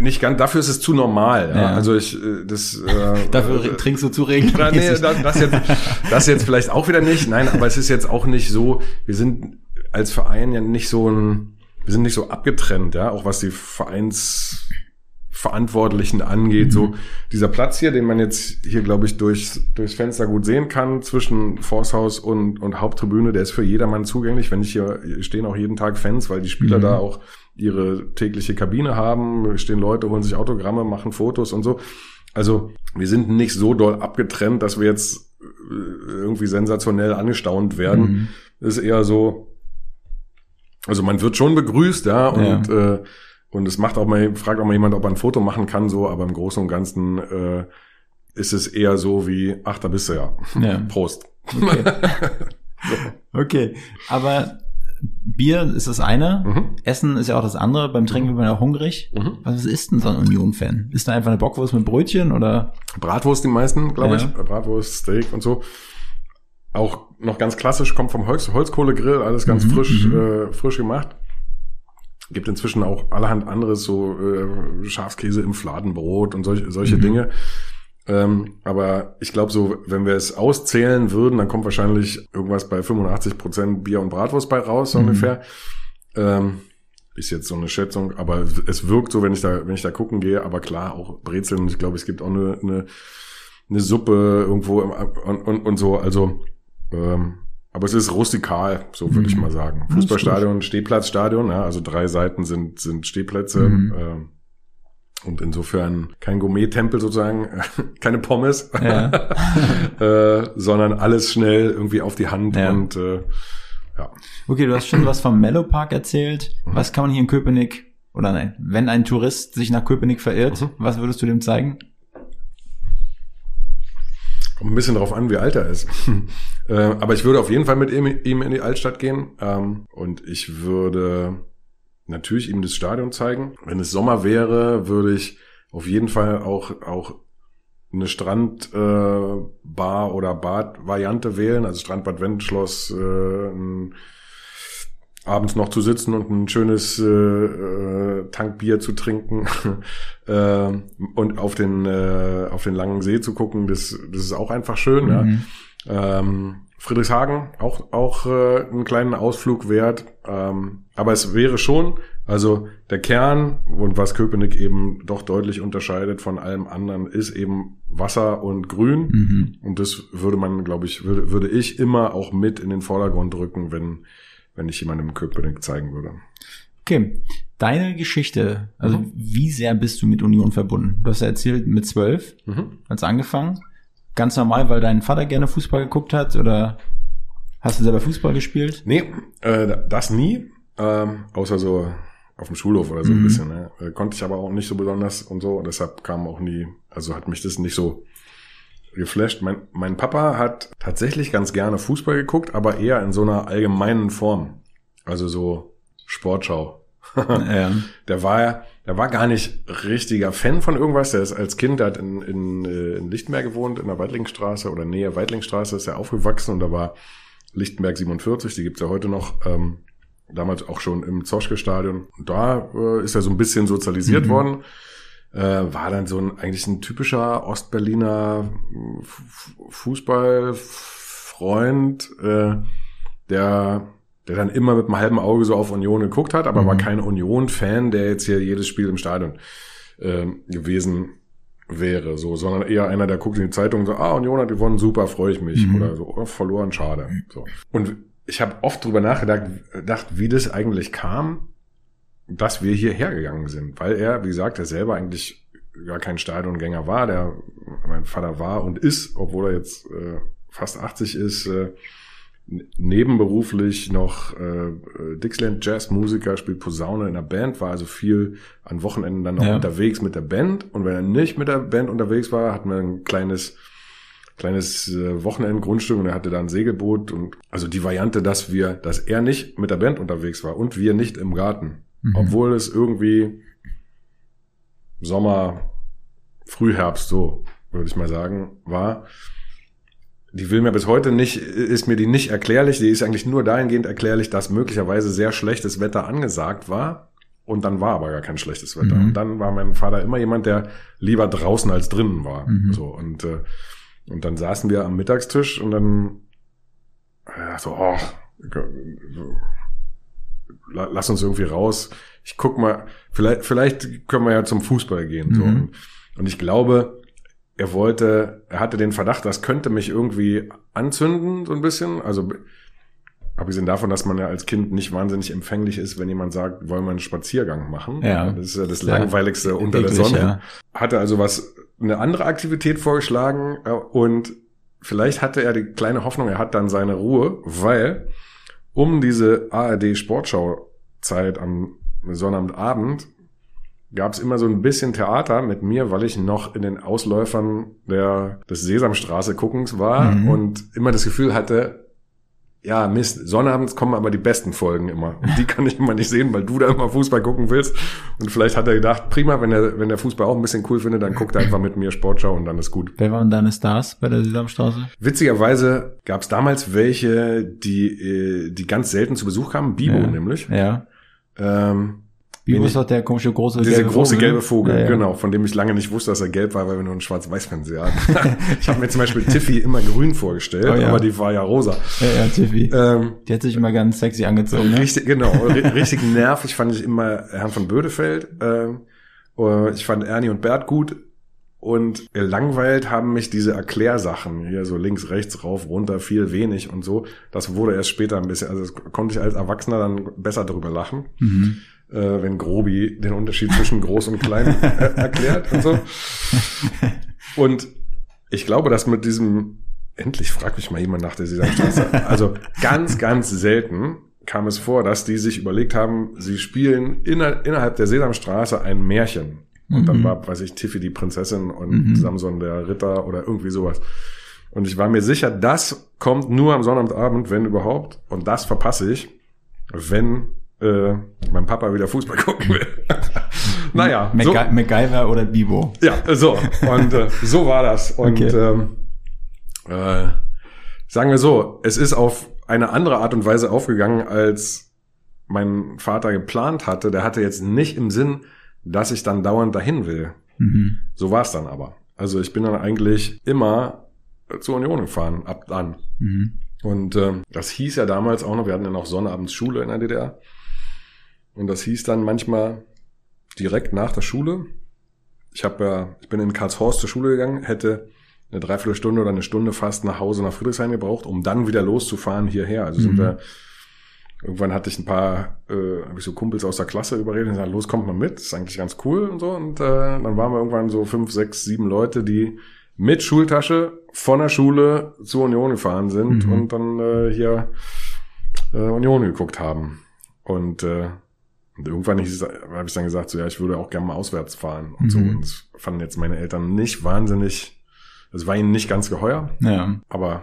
Nicht ganz, dafür ist es zu normal. Ja. Ja. Also ich, äh, das äh, (laughs) Dafür trinkst du zu (laughs) Na, nee, regelmäßig. das, jetzt, das jetzt vielleicht auch wieder nicht. Nein, aber es ist jetzt auch nicht so, wir sind als Verein ja nicht so ein, wir sind nicht so abgetrennt, ja, auch was die Vereinsfans Verantwortlichen angeht. So dieser Platz hier, den man jetzt hier, glaube ich, durchs, durchs Fenster gut sehen kann, zwischen Forsthaus und, und Haupttribüne, der ist für jedermann zugänglich. Wenn ich hier, hier stehen auch jeden Tag Fans, weil die Spieler Mhm. da auch ihre tägliche Kabine haben, stehen Leute, holen sich Autogramme, machen Fotos und so. Also wir sind nicht so doll abgetrennt, dass wir jetzt äh, irgendwie sensationell angestaunt werden. Mhm. Ist eher so, also man wird schon begrüßt, ja, und, Äh, und es macht auch mal, fragt auch mal jemand, ob er ein Foto machen kann, so, aber im Großen und Ganzen äh, ist es eher so wie, ach, da bist du ja. Ja. (laughs) Prost. Okay. (laughs) (laughs) okay, aber Bier ist das eine, Mhm. Essen ist ja auch das andere. Beim Trinken wird man ja hungrig. Mhm. Was ist denn so ein Union-Fan? Ist da einfach eine Bockwurst mit Brötchen oder? Bratwurst die meisten, glaube Ja. ich. Bratwurst, Steak und so. Auch noch ganz klassisch, kommt vom Holz, Holzkohlegrill, alles ganz Mhm, frisch, mhm. äh, frisch gemacht. Gibt inzwischen auch allerhand anderes, so äh, Schafskäse im Fladenbrot und solche, solche Mhm. Dinge. Ähm, aber ich glaube so, wenn wir es auszählen würden, dann kommt wahrscheinlich irgendwas bei 85 Prozent Bier und Bratwurst bei raus, so Mhm. ungefähr. Ähm, ist jetzt so eine Schätzung, aber es wirkt so, wenn ich da, wenn ich da gucken gehe, aber klar, auch Brezeln, ich glaube, es gibt auch eine, eine, eine Suppe irgendwo im, und, und, und so, also, ähm, aber es ist rustikal, so würde ich Mhm. mal sagen. Fußballstadion, Stehplatzstadion, ja, also drei Seiten sind, sind Stehplätze, Mhm. ähm, und insofern kein Gourmet-Tempel sozusagen, (laughs) keine Pommes, Ja. (laughs) äh, sondern alles schnell irgendwie auf die Hand Ja. und äh, ja. Okay, du hast schon was vom Mellow Park erzählt. Mhm. Was kann man hier in Köpenick, oder nein, wenn ein Tourist sich nach Köpenick verirrt, Mhm. was würdest du dem zeigen? Kommt ein bisschen drauf an, wie alt er ist. (laughs) äh, aber ich würde auf jeden Fall mit ihm, ihm in die Altstadt gehen. Ähm, und ich würde natürlich ihm das Stadion zeigen. Wenn es Sommer wäre, würde ich auf jeden Fall auch, auch eine Strandbar äh, Bar oder Bad-Variante wählen. Also Strandbad Wendschloss, äh, abends noch zu sitzen und ein schönes äh, äh, Tankbier zu trinken (laughs) äh, und auf den äh, auf den langen See zu gucken, das das ist auch einfach schön. Mhm. Ja. Ähm, Friedrichshagen auch auch äh, einen kleinen Ausflug wert, ähm, aber es wäre schon also der Kern und was Köpenick eben doch deutlich unterscheidet von allem anderen ist eben Wasser und Grün Mhm. und das würde man glaube ich würde würde ich immer auch mit in den Vordergrund rücken, wenn wenn ich jemandem Köpenick zeigen würde. Okay, deine Geschichte, also Mhm. wie sehr bist du mit Union verbunden? Du hast ja erzählt, mit zwölf Mhm. hat's angefangen. Ganz normal, weil dein Vater gerne Fußball geguckt hat oder hast du selber Fußball gespielt? Nee, äh, das nie. Ähm, außer so auf dem Schulhof oder so Mhm. ein bisschen. Ne? Äh, konnte ich aber auch nicht so besonders und so. Und deshalb kam auch nie, also hat mich das nicht so geflasht. Mein, mein Papa hat tatsächlich ganz gerne Fußball geguckt, aber eher in so einer allgemeinen Form. Also so Sportschau. (laughs) ja. Der war, der war gar nicht richtiger Fan von irgendwas. Der ist als Kind, der hat in, in, äh, in Lichtenberg gewohnt, in der Weidlingstraße oder Nähe Weidlingstraße ist er aufgewachsen und da war Lichtenberg 47, die gibt's ja heute noch, ähm, damals auch schon im Zoschke-Stadion. Da äh, ist er so ein bisschen sozialisiert Mhm. worden. Äh, war dann so ein eigentlich ein typischer Ostberliner Fußballfreund, äh, der der dann immer mit einem halben Auge so auf Union geguckt hat, aber Mhm. war kein Union-Fan, der jetzt hier jedes Spiel im Stadion ähm, gewesen wäre, so, sondern eher einer, der guckt in die Zeitung und so, ah, Union hat gewonnen, super, freue ich mich, Mhm. oder so, oh, verloren, schade, so. Und ich habe oft drüber nachgedacht, gedacht, wie das eigentlich kam, dass wir hierher gegangen sind, weil er, wie gesagt, er selber eigentlich gar kein Stadiongänger war, der mein Vater war und ist, obwohl er jetzt äh, fast 80 ist, äh, nebenberuflich noch äh, äh, Dixieland Jazz Musiker, spielt Posaune in der Band, war also viel an Wochenenden dann noch Ja. unterwegs mit der Band und wenn er nicht mit der Band unterwegs war, hatten wir ein kleines kleines äh, Wochenendgrundstück und er hatte da ein Segelboot und also die Variante, dass wir, dass er nicht mit der Band unterwegs war und wir nicht im Garten, Mhm. obwohl es irgendwie Sommer, Frühherbst so, würde ich mal sagen, war. Die will mir bis heute nicht, ist mir die nicht erklärlich. Die ist eigentlich nur dahingehend erklärlich, dass möglicherweise sehr schlechtes Wetter angesagt war. Und dann war aber gar kein schlechtes Wetter. Mhm. Und dann war mein Vater immer jemand, der lieber draußen als drinnen war. Mhm. So, und, äh, und dann saßen wir am Mittagstisch und dann, ja, so, oh, la- lass uns irgendwie raus. Ich guck mal, vielleicht, vielleicht können wir ja zum Fußball gehen. So. Mhm. Und ich glaube, er wollte, er hatte den Verdacht, das könnte mich irgendwie anzünden, so ein bisschen. Also abgesehen davon, dass man ja als Kind nicht wahnsinnig empfänglich ist, wenn jemand sagt, wollen wir einen Spaziergang machen. Ja. Das ist ja das Ja. langweiligste unter der Eklig, Sonne. ja. Hatte also was, eine andere Aktivität vorgeschlagen äh, und vielleicht hatte er die kleine Hoffnung, er hat dann seine Ruhe, weil um diese ARD Sportschau Zeit am Sonnabendabend gab es immer so ein bisschen Theater mit mir, weil ich noch in den Ausläufern der, des Sesamstraße guckens war Mhm. und immer das Gefühl hatte, ja, Mist, Sonnabends kommen aber die besten Folgen immer. Und die (laughs) kann ich immer nicht sehen, weil du da immer Fußball gucken willst. Und vielleicht hat er gedacht, prima, wenn er, wenn der Fußball auch ein bisschen cool findet, dann guckt er einfach mit mir Sportschau und dann ist gut. Wer waren deine Stars bei der Sesamstraße? Witzigerweise gab es damals welche, die, äh, die ganz selten zu Besuch kamen, Bibo Ja. nämlich. Ja. Ähm, Wen ist doch der komische große Dieser gelbe große Vogel, gelbe Vogel, Ja, ja. genau, von dem ich lange nicht wusste, dass er gelb war, weil wir nur einen Schwarz-Weiß-Fernseher hatten. (laughs) ich habe mir zum Beispiel Tiffy immer grün vorgestellt, Oh ja. aber die war ja rosa. Ja, ja, Tiffy. Ähm, Die hat sich immer ganz sexy angezogen. Ne? richtig, genau, (laughs) ri- richtig nervig fand ich immer Herrn von Bödefeld. Ähm, äh, ich fand Ernie und Bert gut. Und gelangweilt haben mich diese Erklärsachen, hier so links, rechts, rauf, runter, viel, wenig und so. Das wurde erst später ein bisschen, also das konnte ich als Erwachsener dann besser drüber lachen. Mhm. Äh, wenn Grobi den Unterschied zwischen groß und klein äh, erklärt und so. (laughs) Und ich glaube, dass mit diesem, endlich fragt mich mal jemand nach der Sesamstraße, also ganz, ganz selten kam es vor, dass die sich überlegt haben, sie spielen inner, innerhalb der Sesamstraße ein Märchen. Und dann Mhm. war, weiß ich, Tiffy die Prinzessin und Mhm. Samson der Ritter oder irgendwie sowas. Und ich war mir sicher, das kommt nur am Sonnabendabend, wenn überhaupt. Und das verpasse ich, wenn äh, mein Papa wieder Fußball (laughs) gucken will. (laughs) naja, so, MacGy MacGyver oder Bibo. ja, so. Und äh, (laughs) so war das. Und Okay. ähm, äh, sagen wir so, es ist auf eine andere Art und Weise aufgegangen, als mein Vater geplant hatte. Der hatte jetzt nicht im Sinn, dass ich dann dauernd dahin will. Mhm. So war es dann aber. Also ich bin dann eigentlich immer äh, zur Union gefahren, ab dann. Mhm. Und ähm, das hieß ja damals auch noch, wir hatten ja noch Sonnabends Schule in der DDR. Und das hieß dann manchmal direkt nach der Schule. Ich habe ja, ich bin in Karlshorst zur Schule gegangen, hätte eine Dreiviertelstunde oder eine Stunde fast nach Hause nach Friedrichshain gebraucht, um dann wieder loszufahren hierher. Also sind Mhm. wir, irgendwann hatte ich ein paar, äh, habe ich so Kumpels aus der Klasse überredet und gesagt, los, kommt mal mit, ist eigentlich ganz cool und so. Und äh, dann waren wir irgendwann so fünf, sechs, sieben Leute, die mit Schultasche von der Schule zur Union gefahren sind Mhm. und dann äh, hier äh, Union geguckt haben. Und, äh, und irgendwann habe ich dann gesagt, so ja, ich würde auch gerne mal auswärts fahren und so. Mhm. Und das fanden jetzt meine Eltern nicht wahnsinnig, es war ihnen nicht ganz geheuer, Ja. aber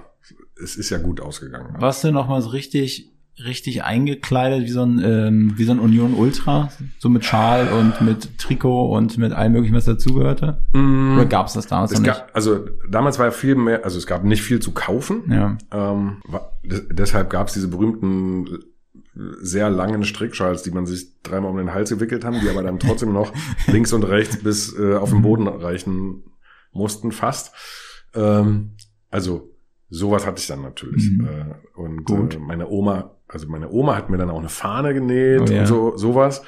es ist ja gut ausgegangen. Warst du noch mal so richtig, richtig eingekleidet wie so ein, ähm, wie so ein Union Ultra? So mit Schal und mit Trikot und mit allem möglichen, was dazugehörte? Mm, Oder gab's das damals es noch nicht? gab, also damals war ja viel mehr, also es gab nicht viel zu kaufen. Ja. Ähm, wa- des- deshalb gab es diese berühmten sehr langen Strickschals, die man sich dreimal um den Hals gewickelt haben, die aber dann trotzdem noch (laughs) links und rechts bis äh, auf den Boden reichen mussten, fast. Ähm, also sowas hatte ich dann natürlich. Mhm. Äh, und Gut. Äh, meine Oma, also meine Oma hat mir dann auch eine Fahne genäht Oh ja. und so sowas.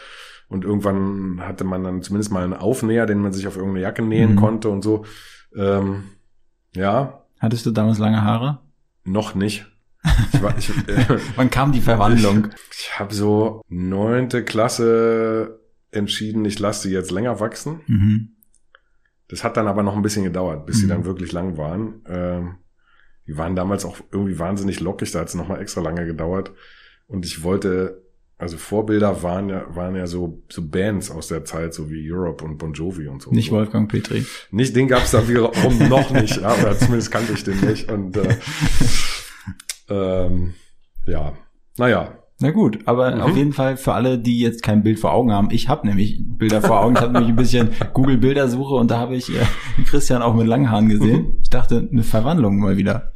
Und irgendwann hatte man dann zumindest mal einen Aufnäher, den man sich auf irgendeine Jacke nähen Mhm. konnte und so. Ähm, ja, Hattest du damals lange Haare? noch nicht. Ich, war, ich, äh, (laughs) Wann kam die Verwandlung? ich habe so neunte Klasse entschieden, ich lasse sie jetzt länger wachsen. Mhm. Das hat dann aber noch ein bisschen gedauert, bis sie Mhm. dann wirklich lang waren. Ähm, die waren damals auch irgendwie wahnsinnig lockig, da hat es nochmal extra lange gedauert. Und ich wollte, also Vorbilder waren ja, waren ja so, so Bands aus der Zeit, so wie Europe und Bon Jovi und so. Nicht so. Wolfgang Petri. Nicht, den gab's da wiederum noch nicht, ja, oder zumindest kannte ich den nicht. Und äh, (laughs) ähm, ja, naja, Na gut, aber Mhm. auf jeden Fall für alle, die jetzt kein Bild vor Augen haben. Ich habe nämlich Bilder vor Augen. Ich habe nämlich ein bisschen (laughs) Google Bildersuche und da habe ich äh, Christian auch mit langen Haaren gesehen. Mhm. Ich dachte, eine Verwandlung mal wieder.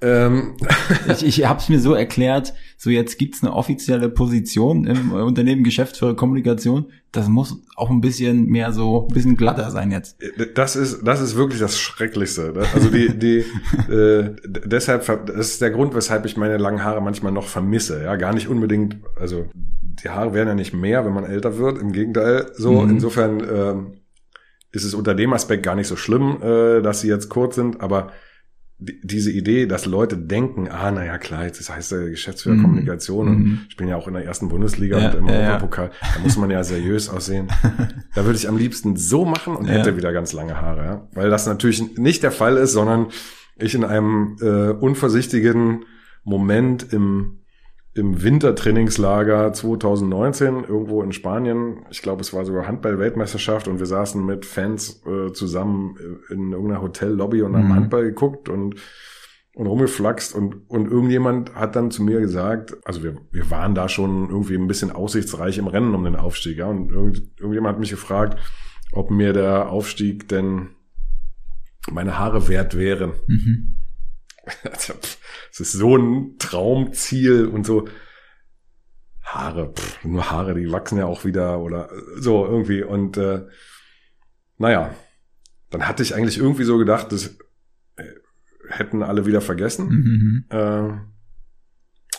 ähm, Ich, ich habe es mir so erklärt, so jetzt gibt's eine offizielle Position im Unternehmen Geschäftsführer Kommunikation. Das muss auch ein bisschen mehr so, ein bisschen glatter sein jetzt. Das ist, das ist wirklich das Schrecklichste. ne? Also die, die, (laughs) äh, deshalb, das ist der Grund, weshalb ich meine langen Haare manchmal noch vermisse. Ja, gar nicht unbedingt, also die Haare werden ja nicht mehr, wenn man älter wird. Im Gegenteil, so. Mhm. Insofern ähm, ist es unter dem Aspekt gar nicht so schlimm, äh, dass sie jetzt kurz sind, aber diese Idee, dass Leute denken, ah, naja, klar, jetzt das heißt ja Geschäftsführer Mhm. Kommunikation Mhm. und spielen ja auch in der ersten Bundesliga Ja, und im ja, ja. Europapokal, da muss man ja seriös aussehen. (laughs) Da würde ich am liebsten so machen und hätte wieder ganz lange Haare, ja? weil das natürlich nicht der Fall ist, sondern ich in einem äh, unvorsichtigen Moment im im Wintertrainingslager 2019 irgendwo in Spanien. Ich glaube, es war sogar Handball-Weltmeisterschaft und wir saßen mit Fans äh, zusammen in irgendeiner Hotellobby und haben Mhm. Handball geguckt und und rumgeflaxt und, und irgendjemand hat dann zu mir gesagt, also wir, wir waren da schon irgendwie ein bisschen aussichtsreich im Rennen um den Aufstieg, ja, und irgend, irgendjemand hat mich gefragt, ob mir der Aufstieg denn meine Haare wert wären. Mhm. (laughs) Also, pff, Es ist so ein Traumziel und so Haare, pff, nur Haare, die wachsen ja auch wieder oder so irgendwie. Und äh, naja, dann hatte ich eigentlich irgendwie so gedacht, das äh, hätten alle wieder vergessen. Mhm. Äh,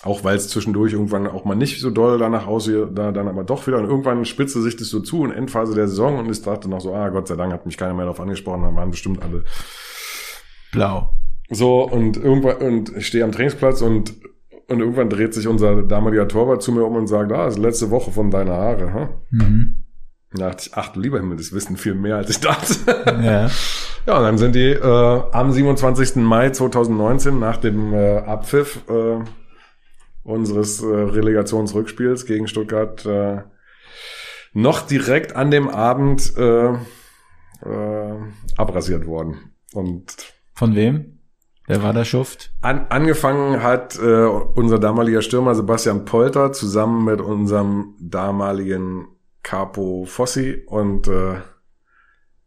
auch weil es zwischendurch irgendwann auch mal nicht so doll danach aussieht, da dann aber doch wieder. Und irgendwann spitzte sich das so zu in Endphase der Saison und ich dachte noch so, ah, Gott sei Dank hat mich keiner mehr darauf angesprochen, da waren bestimmt alle Blau. So, und irgendwann, und ich stehe am Trainingsplatz und, und irgendwann dreht sich unser damaliger Torwart zu mir um und sagt, ah, das ist letzte Woche von deiner Haare, ha? Mhm. Da dachte ich, ach du lieber Himmel, das wissen viel mehr, als ich dachte. Ja. (laughs) ja, und dann sind die äh, am 27. Mai 2019 nach dem äh, Abpfiff äh, unseres äh, Relegationsrückspiels gegen Stuttgart äh, noch direkt an dem Abend äh, äh, abrasiert worden. Und Von wem? Wer war der Schuft? An, angefangen hat äh, unser damaliger Stürmer Sebastian Polter zusammen mit unserem damaligen Capo Fossi und äh,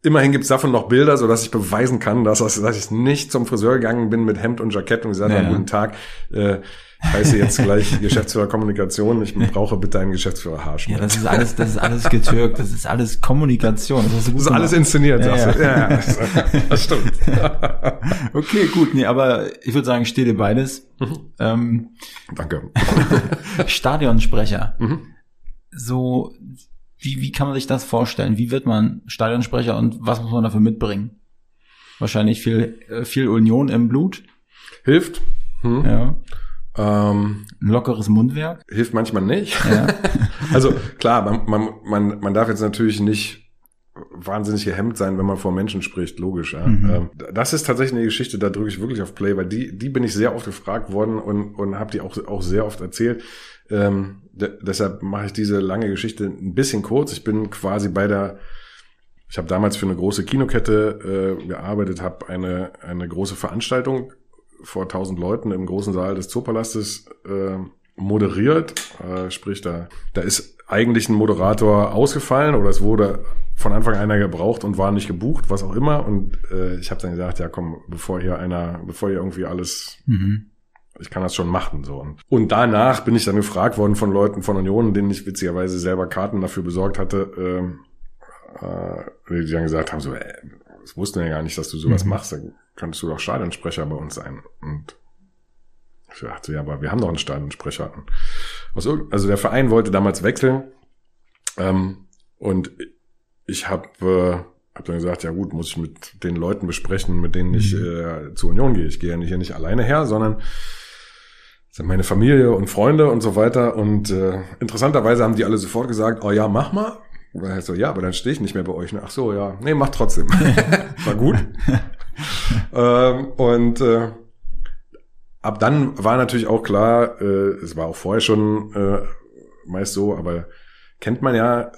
immerhin gibt's davon noch Bilder, so dass ich beweisen kann, dass, das- dass ich nicht zum Friseur gegangen bin mit Hemd und Jackett und gesagt habe, Ja. guten Tag, äh, heiße jetzt gleich (laughs) Geschäftsführer Kommunikation, ich brauche bitte einen Geschäftsführer Haarschnitt. Ja, das ist alles, das ist alles getürkt, das ist alles Kommunikation. Das, das ist alles inszeniert, Ja, sagst du. ja. Ja, das, (laughs) stimmt. Okay, gut, nee, aber ich würde sagen, steht dir beides. ähm, Danke. (laughs) Stadionsprecher. Mhm. So, wie, wie kann man sich das vorstellen? Wie wird man Stadionsprecher und was muss man dafür mitbringen? Wahrscheinlich viel, äh, viel Union im Blut. Hilft. Hm. Ja. Ähm, Ein lockeres Mundwerk. hilft manchmal nicht. Ja. (laughs) Also klar, man, man, man, man darf jetzt natürlich nicht wahnsinnig gehemmt sein, wenn man vor Menschen spricht, logisch. Ja. Mhm. Ähm, das ist tatsächlich eine Geschichte, da drücke ich wirklich auf Play, weil die, die bin ich sehr oft gefragt worden und, und habe die auch, auch sehr oft erzählt. Ähm, de deshalb mache ich diese lange Geschichte ein bisschen kurz. Ich bin quasi bei der, ich habe damals für eine große Kinokette äh, gearbeitet, habe eine, eine große Veranstaltung vor 1000 Leuten im großen Saal des Zoopalastes äh, moderiert. Äh, sprich, da, da ist eigentlich ein Moderator ausgefallen oder es wurde von Anfang an einer gebraucht und war nicht gebucht, was auch immer. Und äh, ich habe dann gesagt, ja komm, bevor hier einer, bevor hier irgendwie alles Mhm. Ich kann das schon machen. so Und, und danach bin ich dann gefragt worden von Leuten von Union, denen ich witzigerweise selber Karten dafür besorgt hatte, ähm, äh, die dann gesagt haben, so, ey, das wussten wir ja gar nicht, dass du sowas Mhm. machst, dann könntest du doch Stadionsprecher bei uns sein. Und ich dachte, ja, aber wir haben doch einen Stadionsprecher. Also der Verein wollte damals wechseln ähm, und ich habe äh, hab dann gesagt, ja gut, muss ich mit den Leuten besprechen, mit denen ich Mhm. äh, zur Union gehe. Ich gehe ja nicht, hier nicht alleine her, sondern meine Familie und Freunde und so weiter. Und äh, interessanterweise haben die alle sofort gesagt, oh ja, mach mal. Und dann so, ja, aber dann stehe ich nicht mehr bei euch. Ne? Ach so, ja, nee, mach trotzdem. (laughs) War gut. (laughs) ähm, und äh, ab dann war natürlich auch klar, äh, es war auch vorher schon äh, meist so, aber kennt man ja, äh,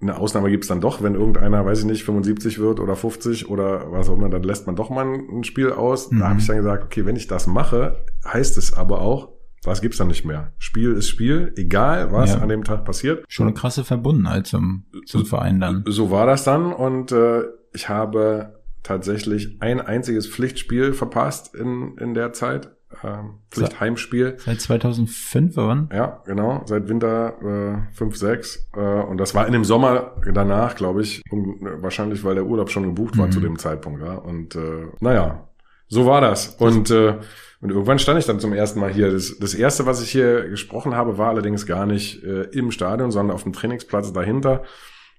eine Ausnahme gibt's dann doch, wenn irgendeiner, weiß ich nicht, 75 wird oder 50 oder was auch immer, dann lässt man doch mal ein Spiel aus. Mhm. Da habe ich dann gesagt, okay, wenn ich das mache, heißt es aber auch, was gibt's dann nicht mehr? Spiel ist Spiel, egal was Ja. an dem Tag passiert. Schon eine krasse Verbundenheit zum, zum Verein dann. So war das dann und äh, ich habe tatsächlich ein einziges Pflichtspiel verpasst in, in der Zeit. Ähm, Pflichtheimspiel. Seit 2005, wann? Ja, genau, seit Winter äh, 5, 6. Äh, und das war in dem Sommer danach, glaube ich, um, wahrscheinlich, weil der Urlaub schon gebucht war Mhm. zu dem Zeitpunkt. Ja. Und äh, naja, so war das. Und, äh, und irgendwann stand ich dann zum ersten Mal hier. Das, das erste, was ich hier gesprochen habe, war allerdings gar nicht äh, im Stadion, sondern auf dem Trainingsplatz dahinter.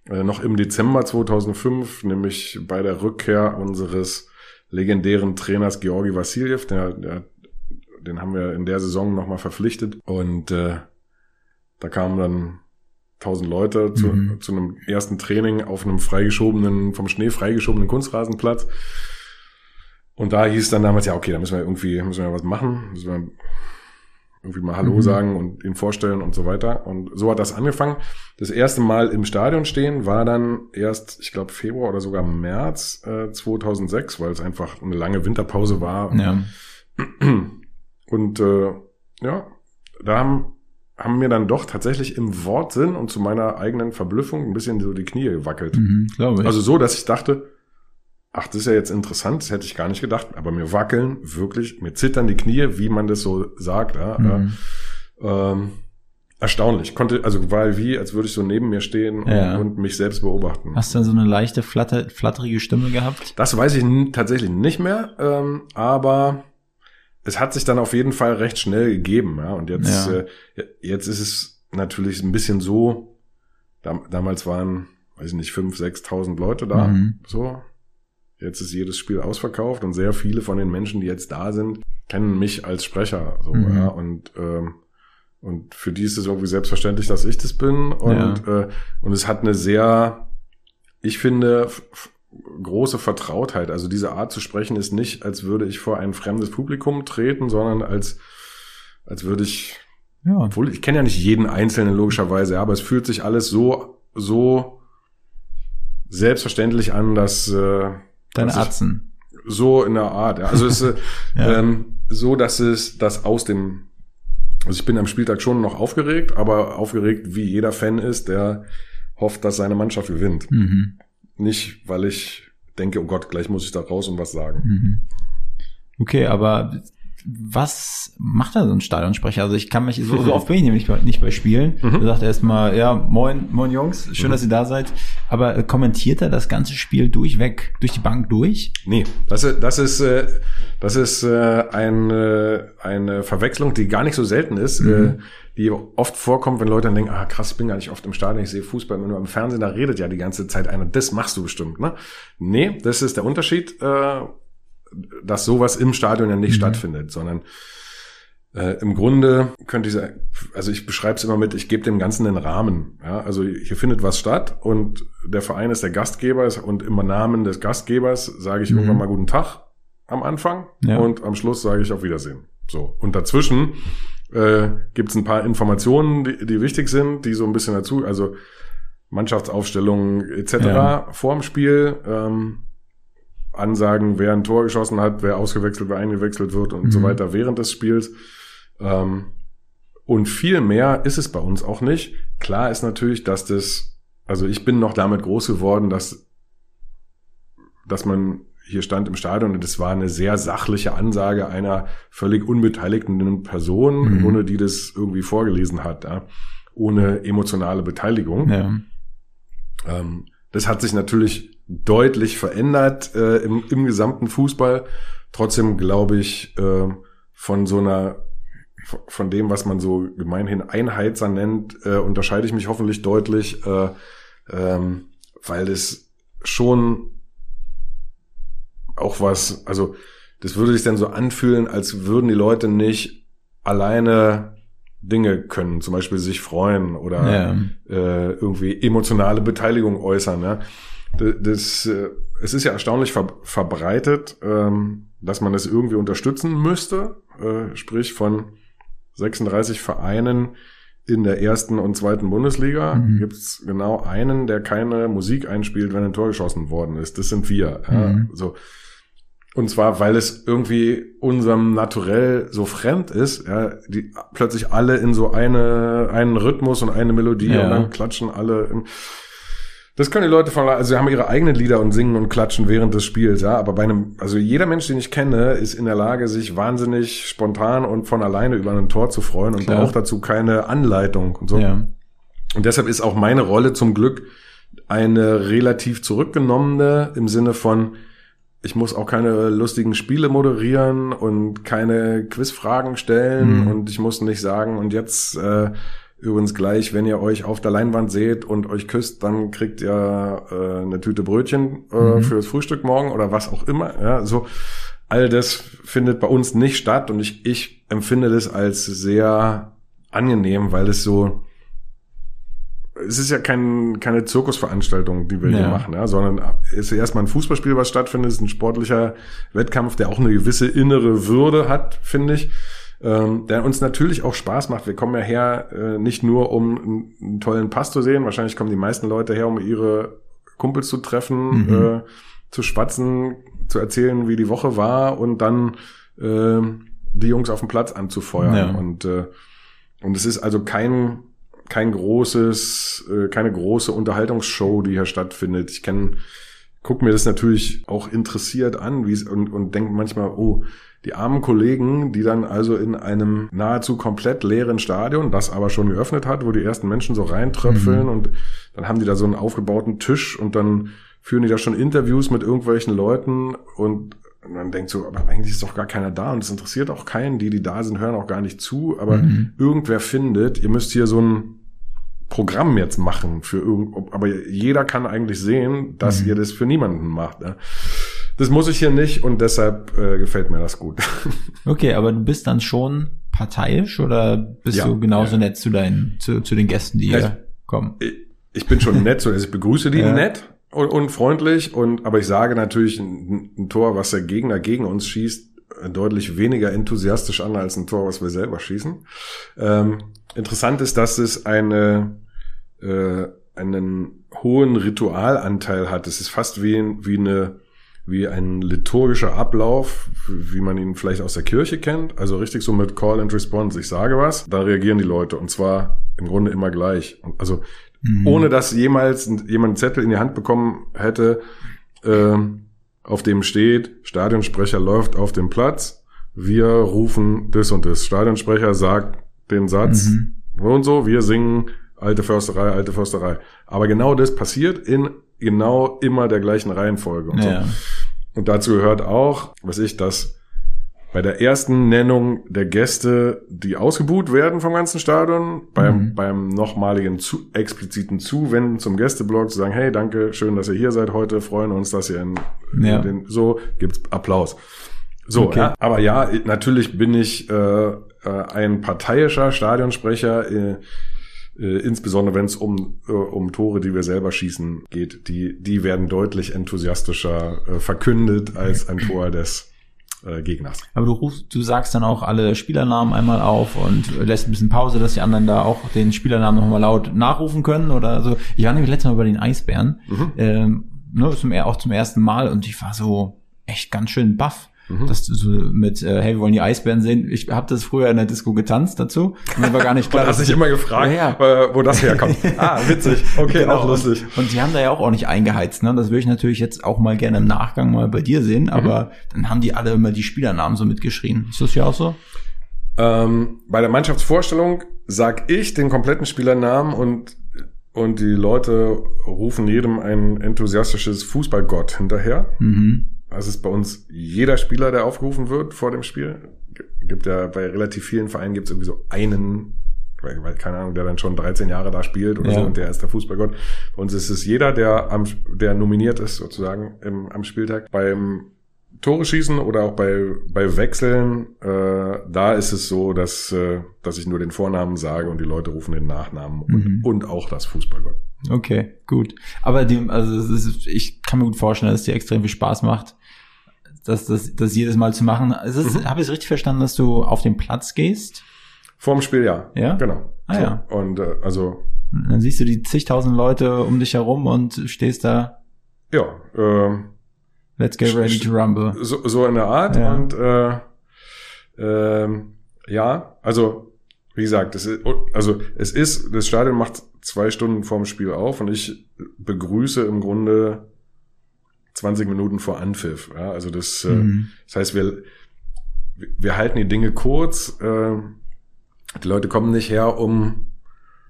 Äh, noch im Dezember 2005, nämlich bei der Rückkehr unseres legendären Trainers Georgi Vassiljev, der, der den haben wir in der Saison nochmal verpflichtet. Und äh, da kamen dann tausend Leute zu, Mhm. zu einem ersten Training auf einem freigeschobenen, vom Schnee freigeschobenen Kunstrasenplatz. Und da hieß dann damals, ja, okay, da müssen wir irgendwie, müssen wir was machen, müssen wir irgendwie mal Hallo Mhm. sagen und ihn vorstellen und so weiter. Und so hat das angefangen. Das erste Mal im Stadion stehen war dann erst, ich glaube, Februar oder sogar März äh, 2006, weil es einfach eine lange Winterpause war. Ja. (clears throat) Und äh, ja, da haben, haben mir dann doch tatsächlich im Wortsinn und zu meiner eigenen Verblüffung ein bisschen so die Knie gewackelt. Mhm. Also so, dass ich dachte, ach, das ist ja jetzt interessant, das hätte ich gar nicht gedacht, aber mir wackeln wirklich, mir zittern die Knie, wie man das so sagt. Ja, mhm. äh, ähm, erstaunlich. Konnte, also weil wie, als würde ich so neben mir stehen Ja. und, und mich selbst beobachten. Hast du dann so eine leichte, flatter, flatterige Stimme gehabt? Das weiß ich tatsächlich nicht mehr, ähm, aber es hat sich dann auf jeden Fall recht schnell gegeben. Ja? Und jetzt, Ja. äh, jetzt ist es natürlich ein bisschen so, dam damals waren, weiß ich nicht, fünf, sechstausend Leute da. Mhm. So. Jetzt ist jedes Spiel ausverkauft und sehr viele von den Menschen, die jetzt da sind, kennen mich als Sprecher. So, Mhm. ja? Und ähm, und für die ist es irgendwie selbstverständlich, dass ich das bin. Und, äh, und es hat eine sehr, ich finde, große Vertrautheit. Also diese Art zu sprechen ist nicht, als würde ich vor ein fremdes Publikum treten, sondern als, als würde ich, Ja. obwohl ich kenne ja nicht jeden Einzelnen logischerweise, aber es fühlt sich alles so, so selbstverständlich an, dass, äh, Deine Atzen. so in der Art. Also es ist äh, (laughs) Ja. ähm, so, dass es das aus dem also ich bin am Spieltag schon noch aufgeregt, aber aufgeregt wie jeder Fan ist, der hofft, dass seine Mannschaft gewinnt. Mhm. Nicht, weil ich denke, oh Gott, gleich muss ich da raus und was sagen. Mhm. Okay, aber was macht da so ein Stadionsprecher? Also ich kann mich, so, so (laughs) oft bin ich nämlich nicht bei Spielen. Mhm. Er sagt erstmal, ja, moin, moin Jungs, schön, dass ihr da seid. Aber äh, kommentiert er das ganze Spiel durchweg, durch die Bank durch? Nee, das ist, das ist, äh, das ist äh, eine, eine Verwechslung, die gar nicht so selten ist, Mhm. äh, die oft vorkommt, wenn Leute dann denken, ah krass, ich bin gar nicht oft im Stadion, ich sehe Fußball nur im Fernsehen, da redet ja die ganze Zeit einer, das machst du bestimmt, ne? Nee, das ist der Unterschied, äh, dass sowas im Stadion ja nicht Mhm. stattfindet, sondern äh, im Grunde könnte ich sagen, also ich beschreibe es immer mit, ich gebe dem Ganzen einen Rahmen. Ja? Also hier findet was statt und der Verein ist der Gastgeber und im Namen des Gastgebers sage ich Mhm. irgendwann mal guten Tag am Anfang Ja. und am Schluss sage ich auf Wiedersehen. So. Und dazwischen äh, gibt es ein paar Informationen, die, die wichtig sind, die so ein bisschen dazu, also Mannschaftsaufstellungen etc. Ja. vorm Spiel, ähm, Ansagen, wer ein Tor geschossen hat, wer ausgewechselt, wer eingewechselt wird und Mhm. so weiter während des Spiels. Ähm, und viel mehr ist es bei uns auch nicht. Klar ist natürlich, dass das, also ich bin noch damit groß geworden, dass, dass man hier stand im Stadion und es war eine sehr sachliche Ansage einer völlig unbeteiligten Person, Mhm. Grunde, die das irgendwie vorgelesen hat, ja, ohne emotionale Beteiligung. Ja. Ähm, das hat sich natürlich deutlich verändert äh, im, im gesamten Fußball. Trotzdem glaube ich, äh, von so einer, von dem, was man so gemeinhin Einheitser nennt, äh, unterscheide ich mich hoffentlich deutlich, äh, ähm, weil es schon auch was, also das würde sich dann so anfühlen, als würden die Leute nicht alleine Dinge können, zum Beispiel sich freuen oder Ja. äh, irgendwie emotionale Beteiligung äußern. Ja. Das, äh, es ist ja erstaunlich ver verbreitet, ähm, dass man das irgendwie unterstützen müsste, äh, sprich von 36 Vereinen in der ersten und zweiten Bundesliga Mhm. gibt's genau einen, der keine Musik einspielt, wenn ein Tor geschossen worden ist. Das sind wir. Ja. Mhm. So. Und zwar, weil es irgendwie unserem Naturell so fremd ist, ja, die plötzlich alle in so eine, einen Rhythmus und eine Melodie Ja. und dann klatschen alle. Im, Das können die Leute von, also sie haben ihre eigenen Lieder und singen und klatschen während des Spiels, ja. Aber bei einem, also jeder Mensch, den ich kenne, ist in der Lage, sich wahnsinnig spontan und von alleine über ein Tor zu freuen und Klar. braucht dazu keine Anleitung und so. Ja. Und deshalb ist auch meine Rolle zum Glück eine relativ zurückgenommene im Sinne von, ich muss auch keine lustigen Spiele moderieren und keine Quizfragen stellen Mhm. und ich muss nicht sagen, und jetzt äh, übrigens gleich, wenn ihr euch auf der Leinwand seht und euch küsst, dann kriegt ihr äh, eine Tüte Brötchen äh, Mhm. fürs Frühstück morgen oder was auch immer. Ja, so all das findet bei uns nicht statt und ich, ich empfinde das als sehr angenehm, weil es so es ist ja kein, keine Zirkusveranstaltung, die wir Ja. hier machen, ja, sondern es ist erstmal ein Fußballspiel, was stattfindet, es ist ein sportlicher Wettkampf, der auch eine gewisse innere Würde hat, finde ich, ähm, der uns natürlich auch Spaß macht. Wir kommen ja her, äh, nicht nur um einen, einen tollen Pass zu sehen, wahrscheinlich kommen die meisten Leute her, um ihre Kumpels zu treffen, Mhm. äh, zu schwatzen, zu erzählen, wie die Woche war und dann äh, die Jungs auf dem Platz anzufeuern. Ja. Und, äh, und es ist also kein kein großes, äh, keine große Unterhaltungsshow, die hier stattfindet. Ich kenne, guck mir das natürlich auch interessiert an, wie es und, und denke manchmal, oh, die armen Kollegen, die dann also in einem nahezu komplett leeren Stadion, das aber schon geöffnet hat, wo die ersten Menschen so reintröpfeln und dann haben die da so einen aufgebauten Tisch und dann führen die da schon Interviews mit irgendwelchen Leuten und und man denkt so, aber eigentlich ist doch gar keiner da und es interessiert auch keinen. Die, die da sind, hören auch gar nicht zu. Aber Mhm. irgendwer findet, ihr müsst hier so ein Programm jetzt machen für irgend, aber jeder kann eigentlich sehen, dass Mhm. ihr das für niemanden macht. Ne? Das muss ich hier nicht und deshalb äh, gefällt mir das gut. (laughs) Okay, aber du bist dann schon parteiisch oder bist Ja, du genauso ja. nett zu deinen, zu, zu den Gästen, die Ja, hier kommen? Ich- ich bin schon nett, so also ich begrüße die (laughs) Ja. nett und, und freundlich und aber ich sage natürlich ein, ein Tor, was der Gegner gegen uns schießt, äh, deutlich weniger enthusiastisch an als ein Tor, was wir selber schießen. Ähm, interessant ist, dass es eine äh, einen hohen Ritualanteil hat. Es ist fast wie, wie eine wie ein liturgischer Ablauf, wie man ihn vielleicht aus der Kirche kennt. Also richtig so mit Call and Response. Ich sage was, da reagieren die Leute. Und zwar im Grunde immer gleich. Also Mhm. ohne dass jemals jemand einen Zettel in die Hand bekommen hätte, ähm, auf dem steht, Stadionsprecher läuft auf dem Platz, wir rufen das und das. Stadionsprecher sagt den Satz Mhm. und so, wir singen alte Försterei, alte Försterei. Aber genau das passiert in genau immer der gleichen Reihenfolge. Und, Ja. so. und dazu gehört auch, was ich, dass bei der ersten Nennung der Gäste, die ausgebuht werden vom ganzen Stadion, beim, Mhm. beim nochmaligen zu, expliziten Zuwenden zum Gästeblock, zu sagen, hey, danke, schön, dass ihr hier seid heute, freuen uns, dass ihr in, Ja. in den, so gibt's Applaus. So, Okay. ja, aber ja, natürlich bin ich äh, äh, ein parteiischer Stadionsprecher, äh, äh, insbesondere wenn es um, äh, um Tore, die wir selber schießen, geht. Die, die werden deutlich enthusiastischer äh, verkündet als ein Tor des äh, Gegners. Aber du rufst, du sagst dann auch alle Spielernamen einmal auf und lässt ein bisschen Pause, dass die anderen da auch den Spielernamen nochmal laut nachrufen können oder so. Ich war nämlich letztes Mal bei den Eisbären, Mhm. ähm, ne, zum, auch zum ersten Mal und ich war so echt ganz schön baff. Mhm. Dass du so mit, äh, hey, wir wollen die Eisbären sehen. Ich habe das früher in der Disco getanzt dazu. Und mir war gar nicht klar. Und hast dich immer gefragt, Ja, äh, wo das herkommt. (laughs) ah, witzig. Okay, Genau, auch lustig. Und, und die haben da ja auch ordentlich eingeheizt. Ne? Das würde ich natürlich jetzt auch mal gerne im Nachgang mal bei dir sehen. Aber dann haben die alle immer die Spielernamen so mitgeschrien. Ist das ja auch so? Ähm, bei der Mannschaftsvorstellung sag ich den kompletten Spielernamen und und die Leute rufen jedem ein enthusiastisches Fußballgott hinterher. Mhm. Das ist bei uns jeder Spieler, der aufgerufen wird vor dem Spiel. Gibt ja bei relativ vielen Vereinen gibt es irgendwie so einen, weil, weil, keine Ahnung, der dann schon 13 Jahre da spielt oder Ja. so und der ist der Fußballgott. Bei uns ist es jeder, der am, der nominiert ist sozusagen im, am Spieltag. Beim Tore schießen oder auch bei, bei Wechseln, äh, da ist es so, dass, äh, dass ich nur den Vornamen sage und die Leute rufen den Nachnamen und, Mhm. und auch das Fußballgott. Okay, gut. Aber die, also es ist, ich kann mir gut vorstellen, dass es dir extrem viel Spaß macht, das, das, das jedes Mal zu machen. Mhm. Habe ich es richtig verstanden, dass du auf den Platz gehst? Vorm Spiel ja. Ja? Genau. Ah, ja. Und äh, also dann siehst du die zigtausend Leute um dich herum und stehst da, ja, äh, let's get ready to rumble. so, so in der Art. Ja. Und äh, ähm, ja, also wie gesagt, es ist, also es ist, das Stadion macht zwei Stunden vorm Spiel auf und ich begrüße im Grunde 20 Minuten vor Anpfiff. Ja, also das, äh, Mhm. das heißt, wir, wir halten die Dinge kurz. Äh, die Leute kommen nicht her, um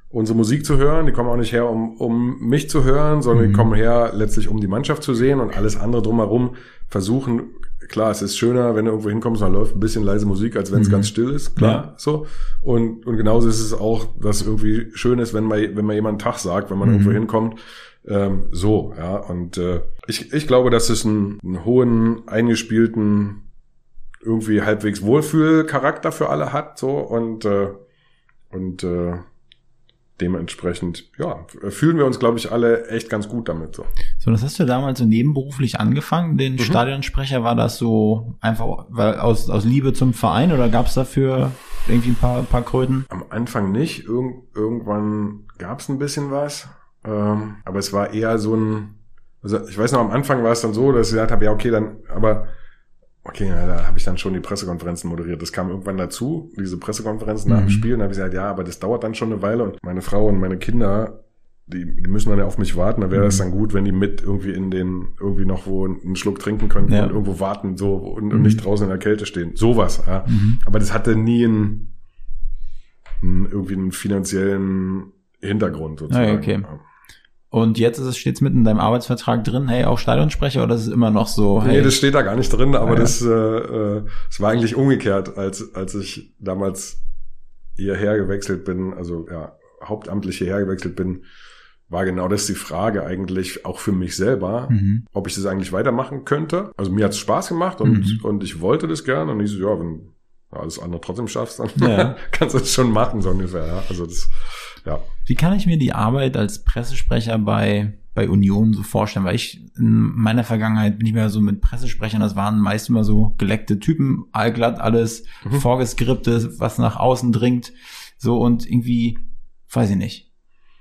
unsere Musik zu hören, die kommen auch nicht her, um, um mich zu hören, sondern die Mhm. kommen her, letztlich um die Mannschaft zu sehen und alles andere drumherum versuchen. Klar, es ist schöner, wenn du irgendwo hinkommst, dann läuft ein bisschen leise Musik, als wenn es Mhm. ganz still ist, klar, Ja. so. Und, und genauso ist es auch, dass irgendwie schön ist, wenn man, wenn man jemand Tag sagt, wenn man Mhm. irgendwo hinkommt, ähm, so, ja. Und äh, ich, ich glaube, dass es einen, einen hohen, eingespielten, irgendwie halbwegs Wohlfühlcharakter für alle hat, so und äh, und äh, dementsprechend, ja, fühlen wir uns, glaube ich, alle echt ganz gut damit. So. So, das hast du damals so nebenberuflich angefangen, den Mhm. Stadionsprecher. War das so einfach weil aus, aus Liebe zum Verein oder gab es dafür irgendwie ein paar, paar Kröten? Am Anfang nicht, Irgend, irgendwann gab es ein bisschen was, ähm, aber es war eher so ein, also ich weiß noch, am Anfang war es dann so, dass ich gesagt habe, ja, okay, dann, aber okay, ja, da habe ich dann schon die Pressekonferenzen moderiert. Das kam irgendwann dazu, diese Pressekonferenzen nach dem Mhm. Spiel. Und da habe ich gesagt, ja, aber das dauert dann schon eine Weile und meine Frau und meine Kinder, die, die müssen dann ja auf mich warten. Da wäre es Mhm. dann gut, wenn die mit irgendwie in den, irgendwie noch wo einen Schluck trinken könnten Ja. und irgendwo warten so und, Mhm. nicht draußen in der Kälte stehen. Sowas, ja. Mhm. Aber das hatte nie einen, einen irgendwie einen finanziellen Hintergrund sozusagen. Ah, okay. Und jetzt ist es stets mitten in deinem Arbeitsvertrag drin, hey, auch Stadionsprecher oder ist es immer noch so, hey, Nee, das steht da gar nicht drin, aber Ah, ja. das, äh, äh, es war eigentlich umgekehrt, als, als ich damals hierher gewechselt bin, also ja, hauptamtlich hierher gewechselt bin, war genau das die Frage eigentlich auch für mich selber, mhm. ob ich das eigentlich weitermachen könnte. Also mir hat es Spaß gemacht und, Mhm. und ich wollte das gern und ich so, ja, wenn du alles andere trotzdem schaffst, dann Ja. (laughs) kannst du es schon machen, so ungefähr. Ja. Also das, ja. Wie kann ich mir die Arbeit als Pressesprecher bei, bei Union so vorstellen? Weil ich in meiner Vergangenheit bin ich mehr so mit Pressesprechern, das waren meist immer so geleckte Typen, allglatt alles, Mhm. vorgeskriptet, was nach außen dringt, so und irgendwie, weiß ich nicht.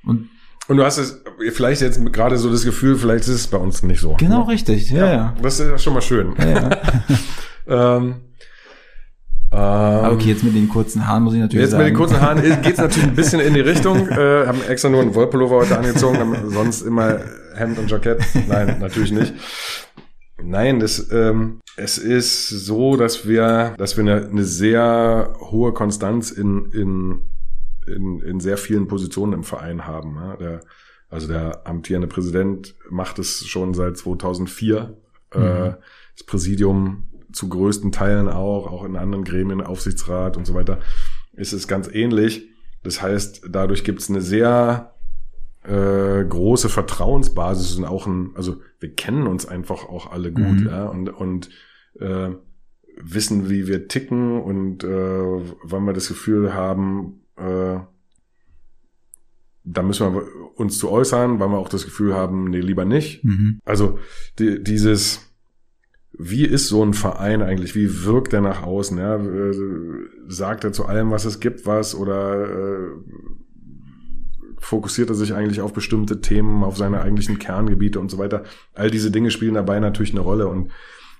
Und Und du hast es vielleicht jetzt gerade so das Gefühl, vielleicht ist es bei uns nicht so. genau Ja. richtig, ja, ja. Das ist ja schon mal schön. ja, ja. (laughs) ähm, ähm, Aber okay, jetzt mit den kurzen Haaren muss ich natürlich Jetzt sagen. mit den kurzen Haaren (laughs) geht es natürlich ein bisschen in die Richtung. Äh, haben extra nur einen Wollpullover heute angezogen, haben sonst immer Hemd und Jackett. Nein, natürlich nicht. Nein, das, ähm, es ist so, dass wir, dass wir eine, eine sehr hohe Konstanz in, in, in, in sehr vielen Positionen im Verein haben. Ja? Der, also der amtierende Präsident macht es schon seit 2004. Äh, Mhm. das Präsidium zu größten Teilen auch, auch in anderen Gremien, Aufsichtsrat und so weiter, ist es ganz ähnlich. Das heißt, dadurch gibt es eine sehr äh, große Vertrauensbasis und auch ein, also wir kennen uns einfach auch alle gut, Mhm. ja, und, und äh, wissen, wie wir ticken und äh, wann wir das Gefühl haben, äh, da müssen wir uns zu äußern, wann wir auch das Gefühl haben, nee, lieber nicht. Mhm. Also die, dieses, wie ist so ein Verein eigentlich? Wie wirkt er nach außen? Ja? Äh, Sagt er zu allem, was es gibt, was? Oder äh, fokussiert er sich eigentlich auf bestimmte Themen, auf seine eigentlichen Kerngebiete und so weiter? All diese Dinge spielen dabei natürlich eine Rolle. Und,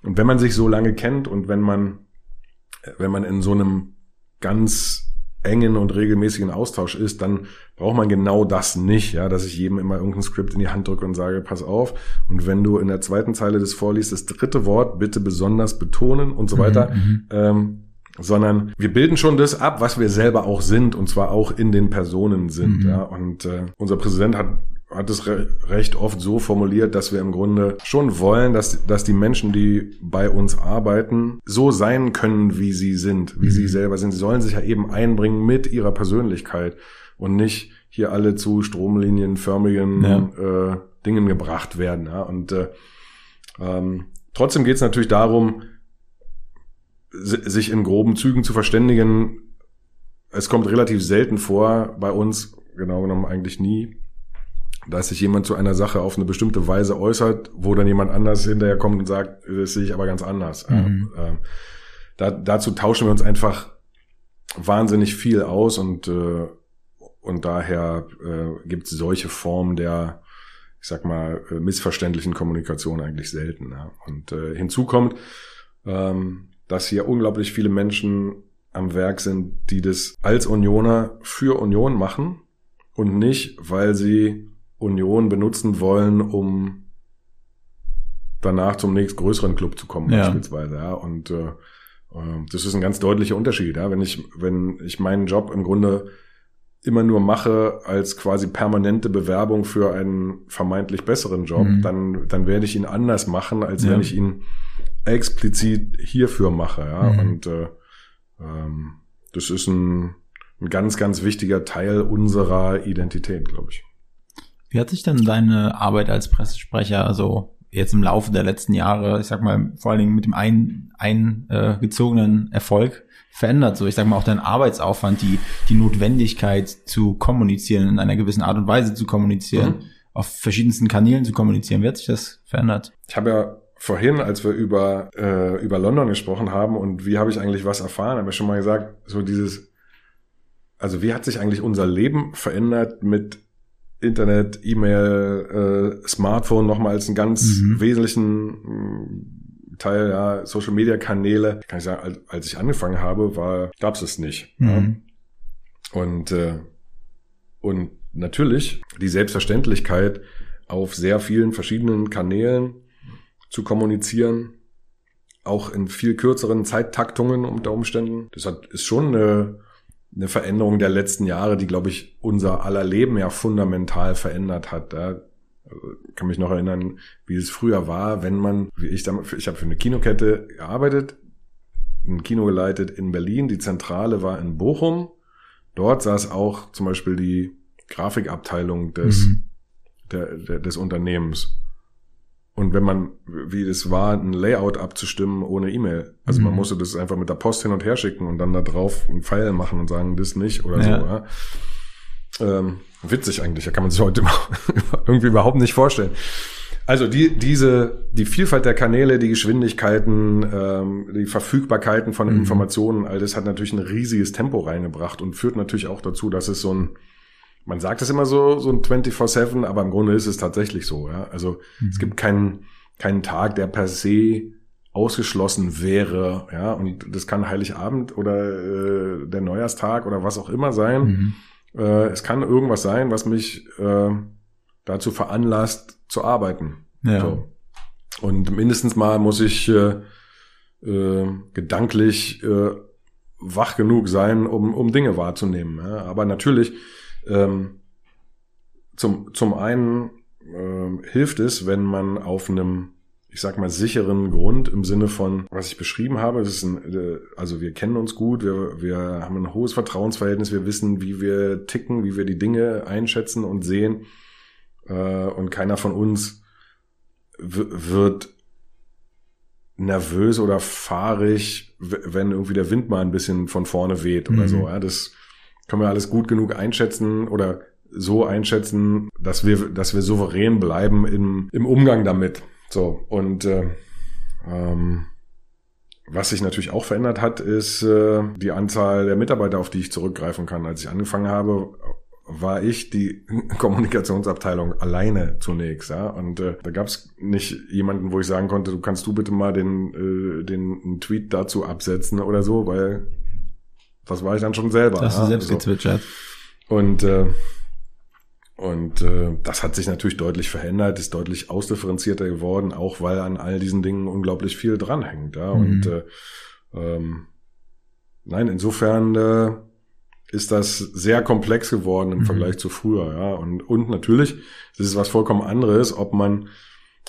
und wenn man sich so lange kennt und wenn man, wenn man in so einem ganz engen und regelmäßigen Austausch ist, dann braucht man genau das nicht, ja, dass ich jedem immer irgendein Skript in die Hand drücke und sage, pass auf. Und wenn du in der zweiten Zeile des vorliest, das dritte Wort bitte besonders betonen und so weiter, Mhm. ähm, sondern wir bilden schon das ab, was wir selber auch sind und zwar auch in den Personen sind, Mhm. ja. Und äh, unser Präsident hat hat es re recht oft so formuliert, dass wir im Grunde schon wollen, dass, dass die Menschen, die bei uns arbeiten, so sein können, wie sie sind, wie Mhm. sie selber sind. Sie sollen sich ja eben einbringen mit ihrer Persönlichkeit und nicht hier alle zu stromlinienförmigen äh, Dingen gebracht werden. Ja? Und äh, ähm, trotzdem geht es natürlich darum, si- sich in groben Zügen zu verständigen. Es kommt relativ selten vor, bei uns genau genommen eigentlich nie, dass sich jemand zu einer Sache auf eine bestimmte Weise äußert, wo dann jemand anders hinterher kommt und sagt, das sehe ich aber ganz anders. Mhm. Ähm, da, dazu tauschen wir uns einfach wahnsinnig viel aus und, äh, und daher äh, gibt es solche Formen der, ich sag mal, äh, missverständlichen Kommunikation eigentlich selten. Ja. Und äh, hinzu kommt, ähm, dass hier unglaublich viele Menschen am Werk sind, die das als Unioner für Union machen und nicht, weil sie Union benutzen wollen, um danach zum nächstgrößeren Club zu kommen, Ja. beispielsweise. Ja. Und äh, äh, das ist ein ganz deutlicher Unterschied. Ja. Wenn ich, wenn ich meinen Job im Grunde immer nur mache als quasi permanente Bewerbung für einen vermeintlich besseren Job, Mhm. dann, dann werde ich ihn anders machen, als Ja. wenn ich ihn explizit hierfür mache. Ja. Mhm. Und äh, ähm, das ist ein, ein ganz, ganz wichtiger Teil unserer Identität, glaube ich. Wie hat sich denn deine Arbeit als Pressesprecher, also jetzt im Laufe der letzten Jahre, ich sag mal, vor allen Dingen mit dem ein, eingezogenen Erfolg verändert? So, ich sag mal, auch dein Arbeitsaufwand, die, die Notwendigkeit zu kommunizieren, in einer gewissen Art und Weise zu kommunizieren, Mhm. auf verschiedensten Kanälen zu kommunizieren. Wie hat sich das verändert? Ich habe ja vorhin, als wir über, äh, über London gesprochen haben und wie habe ich eigentlich was erfahren, habe ich schon mal gesagt, so dieses, also wie hat sich eigentlich unser Leben verändert mit Internet, E-Mail, äh, Smartphone nochmal als einen ganz Mhm. wesentlichen mh, Teil, ja, Social Media Kanäle. Kann ich sagen, als, als ich angefangen habe, war, gab's es nicht. Ja. Mhm. Und, äh, und natürlich die Selbstverständlichkeit, auf sehr vielen verschiedenen Kanälen zu kommunizieren, auch in viel kürzeren Zeittaktungen unter Umständen. Das hat, ist schon eine, eine Veränderung der letzten Jahre, die, glaube ich, unser aller Leben ja fundamental verändert hat. Ja. Also, ich kann mich noch erinnern, wie es früher war, wenn man, wie ich damals, ich habe für eine Kinokette gearbeitet, ein Kino geleitet in Berlin, die Zentrale war in Bochum. Dort saß auch zum Beispiel die Grafikabteilung des, Mhm. der, der, des Unternehmens. Und wenn man, wie es war, ein Layout abzustimmen ohne E-Mail. Also man Mhm. musste das einfach mit der Post hin und her schicken und dann da drauf einen Pfeil machen und sagen, das nicht oder Ja. so. Ja. Ähm, witzig eigentlich, da kann man sich heute (laughs) irgendwie überhaupt nicht vorstellen. Also die, diese, die Vielfalt der Kanäle, die Geschwindigkeiten, ähm, die Verfügbarkeiten von Mhm. Informationen, all das hat natürlich ein riesiges Tempo reingebracht und führt natürlich auch dazu, dass es so ein, man sagt es immer so, so ein 24-7, aber im Grunde ist es tatsächlich so, ja. Also es gibt keinen, keinen Tag, der per se ausgeschlossen wäre, ja, und das kann Heiligabend oder äh, der Neujahrstag oder was auch immer sein. Mhm. Äh, es kann irgendwas sein, was mich äh, dazu veranlasst zu arbeiten. Ja. So. Und mindestens mal muss ich äh, äh, gedanklich äh, wach genug sein, um, um Dinge wahrzunehmen. Ja? Aber natürlich, ähm, zum, zum einen ähm, hilft es, wenn man auf einem, ich sag mal, sicheren Grund im Sinne von, was ich beschrieben habe, ist ein, äh, also wir kennen uns gut, wir, wir haben ein hohes Vertrauensverhältnis, wir wissen, wie wir ticken, wie wir die Dinge einschätzen und sehen. Äh, und keiner von uns wird nervös oder fahrig, wenn irgendwie der Wind mal ein bisschen von vorne weht oder Mhm. so. Ja, das können wir alles gut genug einschätzen oder so einschätzen, dass wir, dass wir souverän bleiben im, im Umgang damit. So und äh, ähm, was sich natürlich auch verändert hat, ist äh, die Anzahl der Mitarbeiter, auf die ich zurückgreifen kann. Als ich angefangen habe, war ich die (laughs) Kommunikationsabteilung alleine zunächst, ja. Und äh, da gab es nicht jemanden, wo ich sagen konnte, du kannst du bitte mal den, äh, den Tweet dazu absetzen oder so, weil das war ich dann schon selber. Das hast ja. du selbst So. gezwitschert. Und, äh, und äh, das hat sich natürlich deutlich verändert, ist deutlich ausdifferenzierter geworden, auch weil an all diesen Dingen unglaublich viel dranhängt. Ja? Mhm. Und äh, ähm, nein, insofern äh, ist das sehr komplex geworden im Mhm. Vergleich zu früher. Ja? Und, und natürlich, das ist was vollkommen anderes, ob man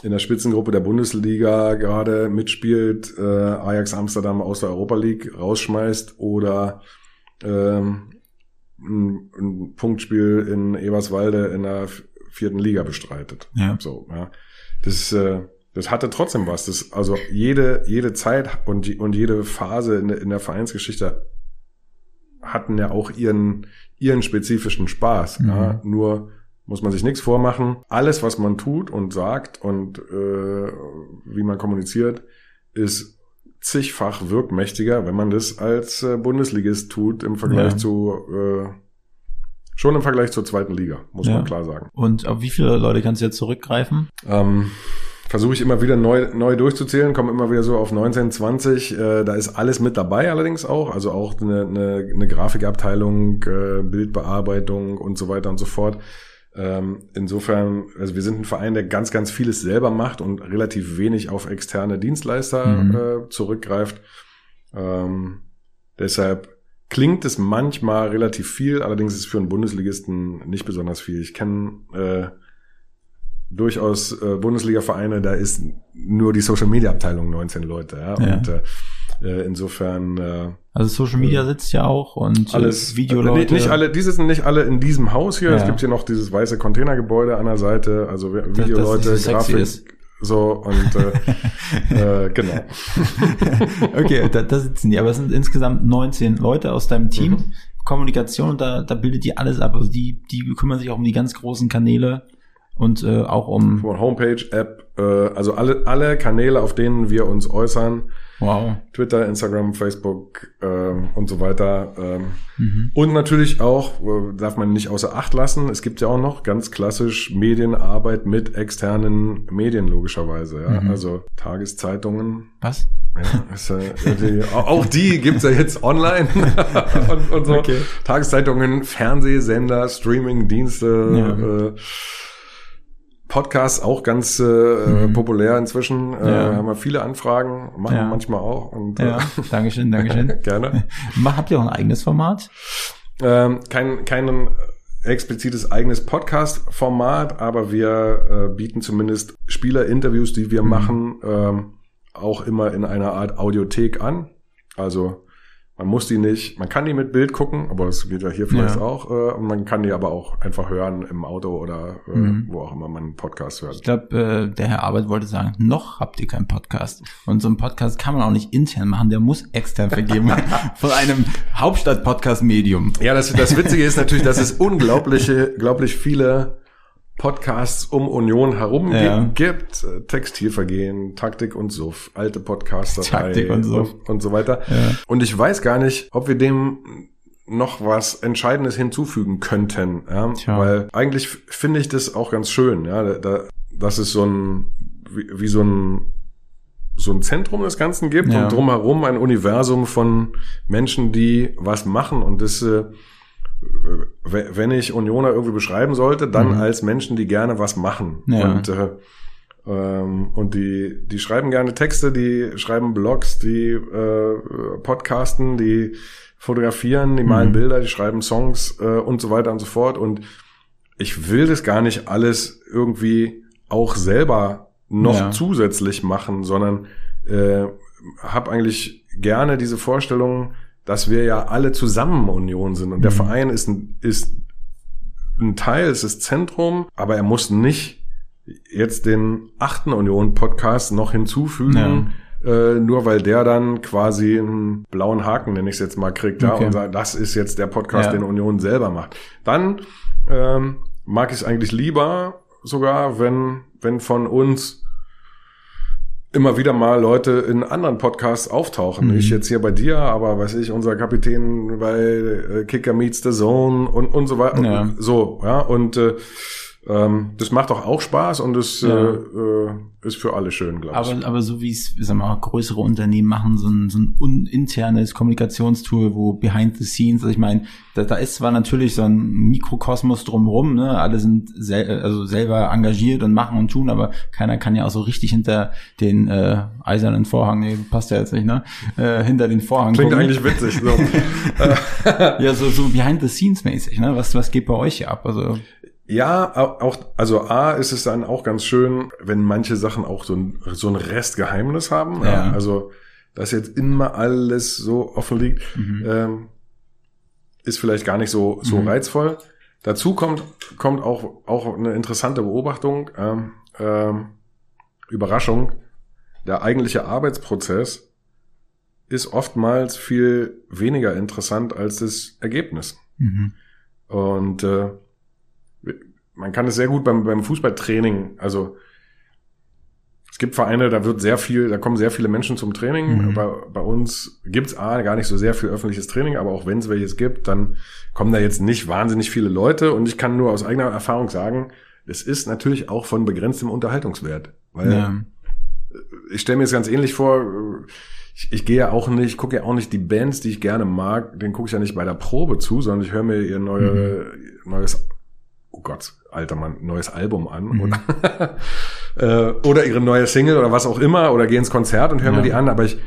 in der Spitzengruppe der Bundesliga gerade mitspielt, äh, Ajax Amsterdam aus der Europa League rausschmeißt oder ähm, ein, ein Punktspiel in Eberswalde in der vierten Liga bestreitet. Ja. So, ja. Das, äh, das hatte trotzdem was. Das, also jede, jede Zeit und, und jede Phase in, der- in der Vereinsgeschichte hatten ja auch ihren, ihren spezifischen Spaß. Mhm. Ja. Nur muss man sich nichts vormachen. Alles, was man tut und sagt und äh, wie man kommuniziert, ist zigfach wirkmächtiger, wenn man das als äh, Bundesligist tut im Vergleich Ja. zu äh, schon im Vergleich zur zweiten Liga, muss Ja. man klar sagen. Und auf wie viele Leute kannst du jetzt zurückgreifen? Ähm, versuche ich immer wieder neu, neu durchzuzählen, komme immer wieder so auf 19, 20. Äh, da ist alles mit dabei allerdings auch. Also auch eine, eine, eine Grafikabteilung, äh, Bildbearbeitung und so weiter und so fort. Ähm, insofern, also wir sind ein Verein, der ganz, ganz vieles selber macht und relativ wenig auf externe Dienstleister Mhm. äh, zurückgreift. Ähm, deshalb klingt es manchmal relativ viel, allerdings ist es für einen Bundesligisten nicht besonders viel. Ich kenne äh, durchaus äh, Bundesliga-Vereine, da ist nur die Social-Media-Abteilung 19 Leute. Ja? Ja. Und äh, äh, insofern äh, Also Social Media sitzt ja auch und alles äh, Video Videoleute. nicht alle, die sitzen nicht alle in diesem Haus hier. Es Ja. gibt hier noch dieses weiße Containergebäude an der Seite, also das Videoleute, nicht so sexy Grafik, ist. so und äh, (laughs) äh, genau. (laughs) okay, da, da sitzen die. Aber es sind insgesamt 19 Leute aus deinem Team. Mhm. Kommunikation, da, da bildet die alles ab. Also die, die kümmern sich auch um die ganz großen Kanäle und äh, auch um. Von Homepage, App, äh, also alle alle Kanäle, auf denen wir uns äußern, Wow. Twitter, Instagram, Facebook ähm, und so weiter. Ähm, Mhm. Und natürlich auch, äh, darf man nicht außer Acht lassen, es gibt ja auch noch ganz klassisch Medienarbeit mit externen Medien logischerweise. Ja? Mhm. Also Tageszeitungen, Was? Ja, ist, äh, die, auch die gibt's ja jetzt online (laughs) und, und so. Okay. Tageszeitungen, Fernsehsender, Streamingdienste, Ja. äh, Podcasts auch ganz äh, populär inzwischen. Äh, Mhm. Ja. Haben wir viele Anfragen, machen Ja. wir manchmal auch. Und, Ja, Dankeschön, Dankeschön. Äh, (laughs) gerne. Habt ihr auch ein eigenes Format? Ähm, kein, kein explizites eigenes Podcast-Format, aber wir äh, bieten zumindest Spielerinterviews, die Mhm. wir machen, ähm, auch immer in einer Art Audiothek an. Also man muss die nicht, man kann die mit Bild gucken, aber das geht ja hier vielleicht Ja. auch. Äh, und man kann die aber auch einfach hören im Auto oder äh, Mhm. wo auch immer man einen Podcast hört. Ich glaube, äh, der Herr Arbeit wollte sagen, noch habt ihr keinen Podcast. Und so einen Podcast kann man auch nicht intern machen, der muss extern vergeben (laughs) von einem Hauptstadt-Podcast-Medium. Ja, das, das Witzige ist natürlich, dass es unglaubliche, unglaublich viele Podcasts um Union herum Ja. gibt. Äh, Textilvergehen, Taktik und Suff, alte Podcaster Taktik und Suff. und, und so weiter. Ja. Und ich weiß gar nicht, ob wir dem noch was Entscheidendes hinzufügen könnten, ja? Tja. weil eigentlich finde ich das auch ganz schön, ja, da, da, dass es so ein wie, wie so ein so ein Zentrum des Ganzen gibt Ja. und drumherum ein Universum von Menschen, die was machen und das äh, wenn ich Unioner irgendwie beschreiben sollte, dann Mhm. als Menschen, die gerne was machen. Ja. Und, äh, ähm, und die, die schreiben gerne Texte, die schreiben Blogs, die äh, podcasten, die fotografieren, die malen Mhm. Bilder, die schreiben Songs äh, und so weiter und so fort. Und ich will das gar nicht alles irgendwie auch selber noch Ja. zusätzlich machen, sondern äh, habe eigentlich gerne diese Vorstellung, dass wir ja alle zusammen Union sind und der Mhm. Verein ist ein, ist ein Teil, es ist Zentrum, aber er muss nicht jetzt den achten Union-Podcast noch hinzufügen, äh, nur weil der dann quasi einen blauen Haken, nenne ich es jetzt mal, kriegt, ja, Okay. und sagt, das ist jetzt der Podcast, Ja. den Union selber macht. Dann ähm, mag ich es eigentlich lieber sogar, wenn, wenn von uns immer wieder mal Leute in anderen Podcasts auftauchen. Mhm. Ich jetzt hier bei dir, aber weiß ich, unser Kapitän bei äh, Kicker Meets the Zone und, und so weiter. Ja. So, ja, und äh, ähm, das macht doch auch Spaß und es Ja. äh, äh, ist für alle schön, glaube ich. Aber, aber so wie es, sag mal, größere Unternehmen machen, so ein, so ein internes Kommunikationstool, wo behind the scenes, also ich meine, da, da ist zwar natürlich so ein Mikrokosmos drumherum, ne, alle sind sel also selber engagiert und machen und tun, aber keiner kann ja auch so richtig hinter den äh, eisernen Vorhang, nee, passt ja jetzt nicht, ne, äh, hinter den Vorhang Klingt gucken. eigentlich witzig. So. (laughs) Ja, so, so behind the scenes mäßig, ne, was, was geht bei euch hier ab, also, Ja, au- auch, also A ist es dann auch ganz schön, wenn manche Sachen auch so ein, so ein Restgeheimnis haben. Ja. Also, dass jetzt immer alles so offen liegt, mhm. ähm, ist vielleicht gar nicht so, so Mhm. reizvoll. Dazu kommt, kommt auch, auch eine interessante Beobachtung, ähm, ähm, Überraschung. Der eigentliche Arbeitsprozess ist oftmals viel weniger interessant als das Ergebnis. Mhm. Und äh, man kann es sehr gut beim, beim Fußballtraining, also es gibt Vereine, da wird sehr viel, da kommen sehr viele Menschen zum Training. Mhm. Bei, bei uns gibt's A, gar nicht so sehr viel öffentliches Training, aber auch wenn es welches gibt, dann kommen da jetzt nicht wahnsinnig viele Leute. Und ich kann nur aus eigener Erfahrung sagen, es ist natürlich auch von begrenztem Unterhaltungswert. Weil Ja. ich stelle mir jetzt ganz ähnlich vor, ich, ich gehe ja auch nicht, ich gucke ja auch nicht die Bands, die ich gerne mag, den gucke ich ja nicht bei der Probe zu, sondern ich höre mir ihr neue, neues, oh Gott, alter Mann, neues Album an. Oder, (laughs) äh, oder ihre neue Single oder was auch immer, oder gehe ins Konzert und höre Ja. mir die an, aber ich,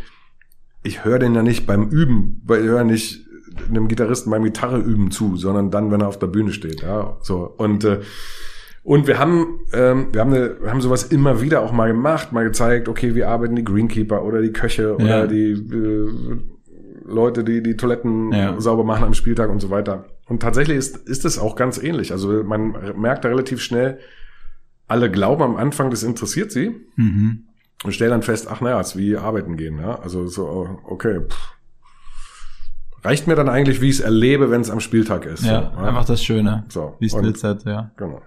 ich höre den ja nicht beim Üben, weil ich höre nicht einem Gitarristen beim Gitarre üben zu, sondern dann, wenn er auf der Bühne steht. Ja, so. Und äh, und wir haben, ähm, wir haben, eine, wir haben sowas immer wieder auch mal gemacht, mal gezeigt, okay, wie arbeiten die Greenkeeper oder die Köche oder Ja. die äh, Leute, die die Toiletten Ja. sauber machen am Spieltag und so weiter. Und tatsächlich ist, ist es auch ganz ähnlich. Also man merkt da relativ schnell, alle glauben am Anfang, das interessiert sie Mhm. und stellen dann fest, ach naja, es ist wie arbeiten gehen. Ja? Also so, okay, pff. reicht mir dann eigentlich, wie ich es erlebe, wenn es am Spieltag ist. Ja, so, einfach das Schöne. So, Wie es glitzert, ja. Genau.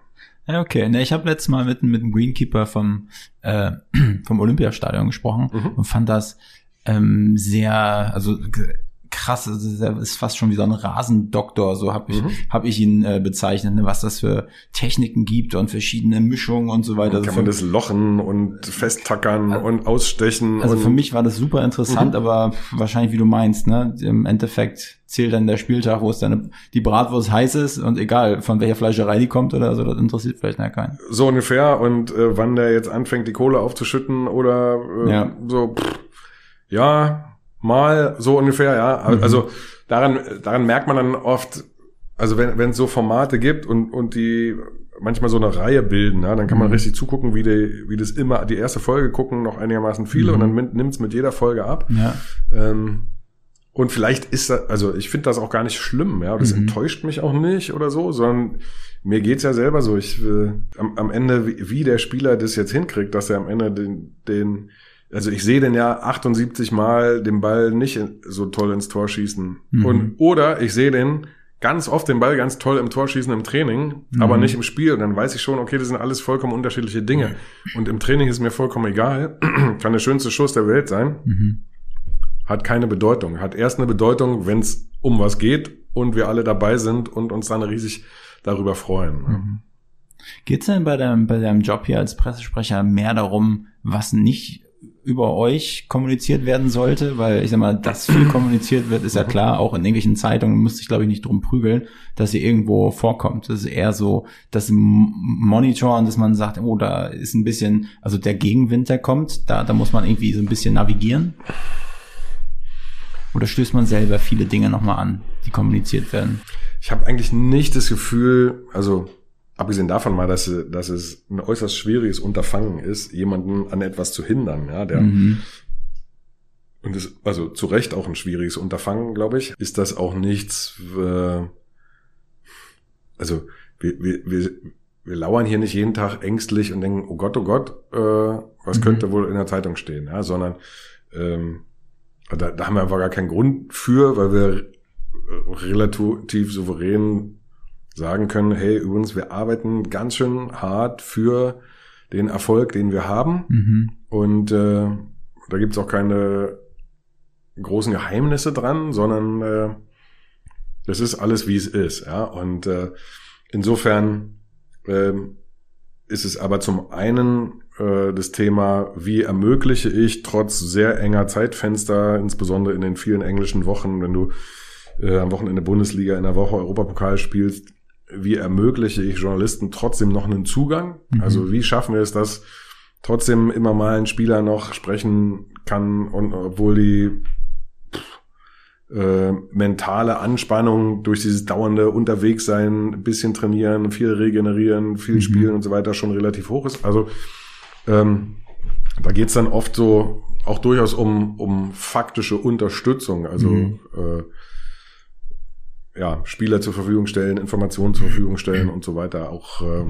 Ja, okay. Ne, ich habe letztes Mal mit, mit dem Greenkeeper vom, äh, (clears throat) vom Olympiastadion gesprochen Mhm. und fand das ähm, sehr, also krass, also der ist fast schon wie so ein Rasendoktor, so habe ich, Mhm. hab ich ihn äh, bezeichnet, ne, was das für Techniken gibt und verschiedene Mischungen und so weiter. Kann Also man das lochen und festtackern und ausstechen. also für mich war das super interessant, Mhm. aber wahrscheinlich, wie du meinst, ne, im Endeffekt zählt dann der Spieltag, wo es dann die Bratwurst heiß ist und egal, von welcher Fleischerei die kommt oder so, das interessiert vielleicht ja keinen. so ungefähr. Und äh, wann der jetzt anfängt, die Kohle aufzuschütten oder äh, Ja. so, pff, ja, mal so ungefähr, ja. Mhm. Also daran, daran merkt man dann oft, also wenn wenn es so Formate gibt und, und die manchmal so eine Reihe bilden, ja, dann kann man Mhm. richtig zugucken, wie die, wie das immer, die erste Folge gucken noch einigermaßen viele Mhm. und dann nimmt es mit jeder Folge ab. Ja. Ähm, und vielleicht ist das, also ich finde das auch gar nicht schlimm, ja. Das Mhm. enttäuscht mich auch nicht oder so, sondern mir geht's ja selber so. Ich äh, am, am Ende, wie, wie der Spieler das jetzt hinkriegt, dass er am Ende den, den also ich sehe den ja 78 Mal den Ball nicht so toll ins Tor schießen. Mhm. Und oder ich sehe den ganz oft den Ball ganz toll im Tor schießen im Training, Mhm. aber nicht im Spiel. Und dann weiß ich schon, okay, das sind alles vollkommen unterschiedliche Dinge. Und im Training ist mir vollkommen egal. (clears throat) Kann der schönste Schuss der Welt sein Mhm. hat keine Bedeutung. Hat erst eine Bedeutung, wenn es um was geht und wir alle dabei sind und uns dann riesig darüber freuen. Mhm. Geht's denn bei deinem, bei deinem Job hier als Pressesprecher mehr darum, was nicht über euch kommuniziert werden sollte? Weil ich sag mal, dass viel (clears throat) kommuniziert wird, ist ja klar, auch in irgendwelchen Zeitungen müsste ich glaube ich nicht drum prügeln, dass ihr irgendwo vorkommt. Das ist eher so das Monitoren, dass man sagt, oh, da ist ein bisschen, also der Gegenwind, der kommt, da, da muss man irgendwie so ein bisschen navigieren. Oder stößt man selber viele Dinge nochmal an, die kommuniziert werden? Ich habe eigentlich nicht das Gefühl, also abgesehen davon mal, dass, dass es ein äußerst schwieriges Unterfangen ist, jemanden an etwas zu hindern, ja, der Mhm. und das, also zu Recht auch ein schwieriges Unterfangen, glaube ich, ist das auch nichts, äh, also wir, wir, wir, wir lauern hier nicht jeden Tag ängstlich und denken, oh Gott, oh Gott, äh, was Mhm. könnte wohl in der Zeitung stehen, ja, sondern ähm, da, da haben wir einfach gar keinen Grund für, weil wir relativ souverän sagen können, hey, übrigens, wir arbeiten ganz schön hart für den Erfolg, den wir haben. Mhm. Und äh, da gibt's auch keine großen Geheimnisse dran, sondern äh, das ist alles, wie es ist. Ja? Und äh, insofern ähm, ist es aber zum einen äh, das Thema, wie ermögliche ich trotz sehr enger Zeitfenster, insbesondere in den vielen englischen Wochen, wenn du äh, am Wochenende Bundesliga, in der Woche Europapokal spielst, wie ermögliche ich Journalisten trotzdem noch einen Zugang? Mhm. Also wie schaffen wir es, dass trotzdem immer mal ein Spieler noch sprechen kann und obwohl die äh, mentale Anspannung durch dieses dauernde Unterwegssein, ein bisschen trainieren, viel regenerieren, viel Mhm. spielen und so weiter schon relativ hoch ist. Also ähm, da geht's dann oft so auch durchaus um, um faktische Unterstützung, also Mhm. äh, ja, Spieler zur Verfügung stellen, Informationen zur Verfügung stellen und so weiter. Auch äh,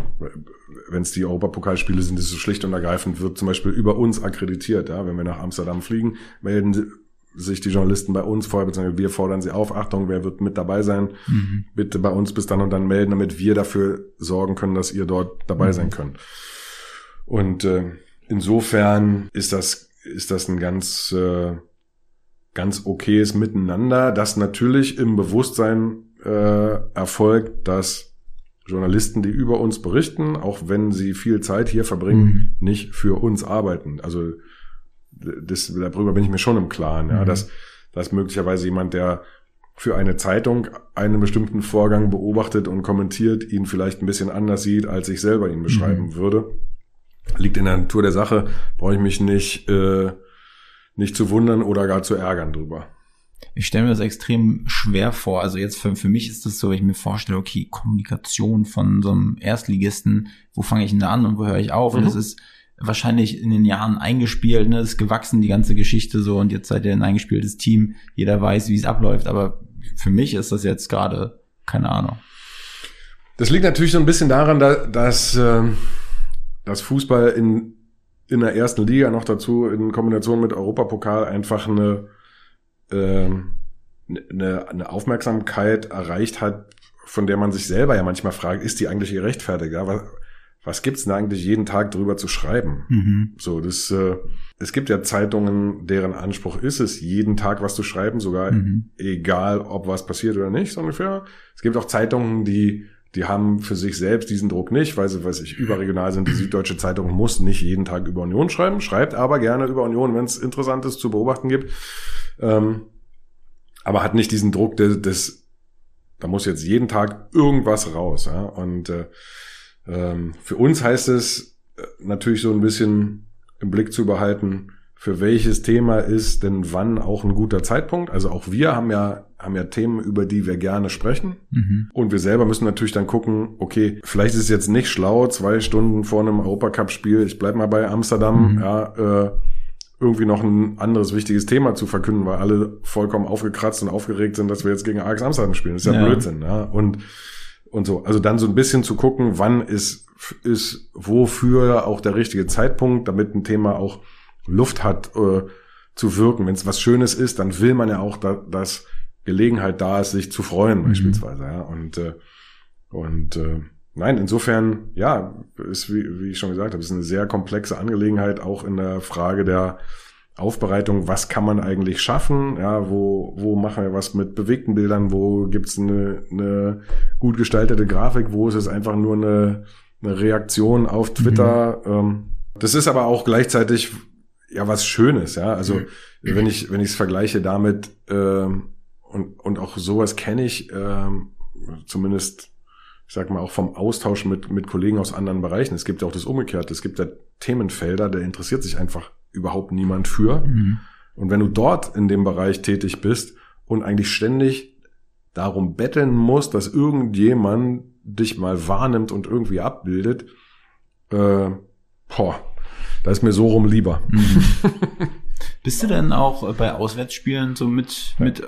wenn es die Europapokalspiele sind, ist es schlicht und ergreifend, wird zum Beispiel über uns akkreditiert. Ja? Wenn wir nach Amsterdam fliegen, melden sich die Journalisten bei uns vorher, beziehungsweise wir fordern sie auf, Achtung, wer wird mit dabei sein? Mhm. Bitte bei uns bis dann und dann melden, damit wir dafür sorgen können, dass ihr dort dabei Mhm. sein könnt. Und äh, insofern ist das, ist das ein ganz, äh, ganz okayes Miteinander, das natürlich im Bewusstsein äh, erfolgt, dass Journalisten, die über uns berichten, auch wenn sie viel Zeit hier verbringen, Mhm. nicht für uns arbeiten. Also das, darüber bin ich mir schon im Klaren, ja, Mhm. dass, dass möglicherweise jemand, der für eine Zeitung einen bestimmten Vorgang beobachtet und kommentiert, ihn vielleicht ein bisschen anders sieht, als ich selber ihn beschreiben Mhm. würde. Liegt in der Natur der Sache, brauche ich mich nicht, äh, nicht zu wundern oder gar zu ärgern drüber. Ich stelle mir das extrem schwer vor. Also jetzt für, für mich ist das so, wenn ich mir vorstelle, okay, Kommunikation von so einem Erstligisten, wo fange ich denn da an und wo höre ich auf? Und Mhm. das ist wahrscheinlich in den Jahren eingespielt, ne, das ist gewachsen, die ganze Geschichte so und jetzt seid ihr ein eingespieltes Team, jeder weiß, wie es abläuft, aber für mich ist das jetzt gerade, keine Ahnung. Das liegt natürlich so ein bisschen daran, da, dass, ähm, dass Fußball in, in der ersten Liga noch dazu in Kombination mit Europapokal einfach eine, ähm, eine, eine Aufmerksamkeit erreicht hat, von der man sich selber ja manchmal fragt, ist die eigentlich gerechtfertigt? Ja, was, was gibt's denn eigentlich jeden Tag drüber zu schreiben? Mhm. So, das, äh, es gibt ja Zeitungen, deren Anspruch ist es, jeden Tag was zu schreiben, sogar Mhm. egal, ob was passiert oder nicht, so ungefähr. Es gibt auch Zeitungen, die, die haben für sich selbst diesen Druck nicht, weil sie, weiß ich, überregional sind. Die Süddeutsche Zeitung muss nicht jeden Tag über Union schreiben, schreibt aber gerne über Union, wenn es Interessantes zu beobachten gibt. Ähm, aber hat nicht diesen Druck des, des, da muss jetzt jeden Tag irgendwas raus. Ja? Und äh, ähm, für uns heißt es äh, natürlich so ein bisschen im Blick zu behalten, für welches Thema ist denn wann auch ein guter Zeitpunkt. Also auch wir haben ja, haben ja Themen, über die wir gerne sprechen. Mhm. Und wir selber müssen natürlich dann gucken, okay, vielleicht ist es jetzt nicht schlau, zwei Stunden vor einem Europacup-Spiel, ich bleib mal bei Amsterdam, Mhm. ja, äh, irgendwie noch ein anderes wichtiges Thema zu verkünden, weil alle vollkommen aufgekratzt und aufgeregt sind, dass wir jetzt gegen Ajax Amsterdam spielen. Das ist ja, Ja. Blödsinn, ja. Und, und so. Also dann so ein bisschen zu gucken, wann ist, ist wofür auch der richtige Zeitpunkt, damit ein Thema auch Luft hat, äh, zu wirken. Wenn es was Schönes ist, dann will man ja auch, da, dass Gelegenheit da ist, sich zu freuen, Mhm. beispielsweise, ja. Und, äh, und äh, nein, insofern, ja, ist, wie, wie ich schon gesagt habe, ist eine sehr komplexe Angelegenheit, auch in der Frage der Aufbereitung, was kann man eigentlich schaffen, ja, wo, wo machen wir was mit bewegten Bildern, wo gibt's eine, eine gut gestaltete Grafik, wo ist es einfach nur eine, eine Reaktion auf Twitter. Ähm, das ist aber auch gleichzeitig ja was Schönes, ja. Also wenn ich wenn ich es vergleiche damit ähm, und und auch sowas kenne ich ähm, zumindest ich sag mal auch vom Austausch mit mit Kollegen aus anderen Bereichen. Es gibt ja auch das Umgekehrte. Es gibt ja Themenfelder, da interessiert sich einfach überhaupt niemand für. Mhm. Und wenn du dort in dem Bereich tätig bist und eigentlich ständig darum betteln musst, dass irgendjemand dich mal wahrnimmt und irgendwie abbildet, äh, boah, da ist mir so rum lieber. Mhm. (laughs) Bist du denn auch äh, bei Auswärtsspielen so mit, mit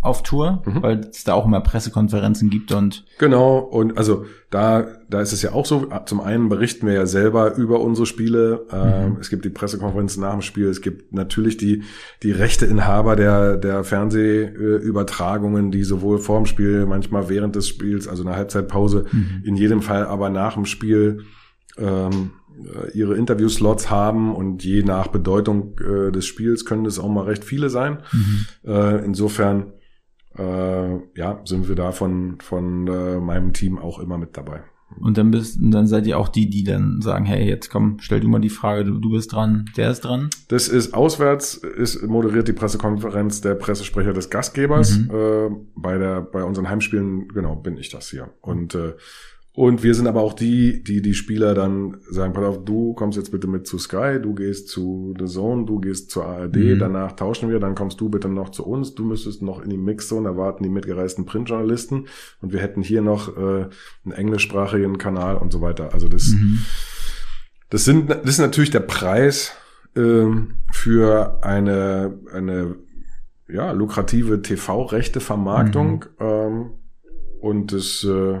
auf Tour? Mhm. Weil es da auch immer Pressekonferenzen gibt und Genau, und also da, da ist es ja auch so, zum einen berichten wir ja selber über unsere Spiele, ähm, es gibt die Pressekonferenzen nach dem Spiel, es gibt natürlich die, die Rechteinhaber der, der Fernsehübertragungen, die sowohl vor dem Spiel, manchmal während des Spiels, also eine Halbzeitpause, in jedem Fall aber nach dem Spiel ähm, äh, ihre Interviewslots haben und je nach Bedeutung äh, des Spiels können es auch mal recht viele sein. Äh, insofern äh, ja, sind wir da von, von äh, meinem Team auch immer mit dabei. Und dann bist, dann seid ihr auch die, die dann sagen, hey, jetzt komm, stell du mal die Frage, du, du bist dran, der ist dran. Das ist auswärts, ist moderiert die Pressekonferenz der Pressesprecher des Gastgebers. Mhm. Äh, bei der, bei unseren Heimspielen, genau, bin ich das hier. Und äh, und wir sind aber auch die, die die Spieler dann sagen, pass auf, du kommst jetzt bitte mit zu Sky, du gehst zu The Zone, du gehst zur ARD, Mhm. danach tauschen wir, dann kommst du bitte noch zu uns, du müsstest noch in die Mixzone, erwarten die mitgereisten Printjournalisten und wir hätten hier noch äh, einen englischsprachigen Kanal und so weiter. Also das, Mhm. das sind, das ist natürlich der Preis ähm, für eine, eine ja, lukrative TV-Rechte-Vermarktung. Ähm, und das, äh,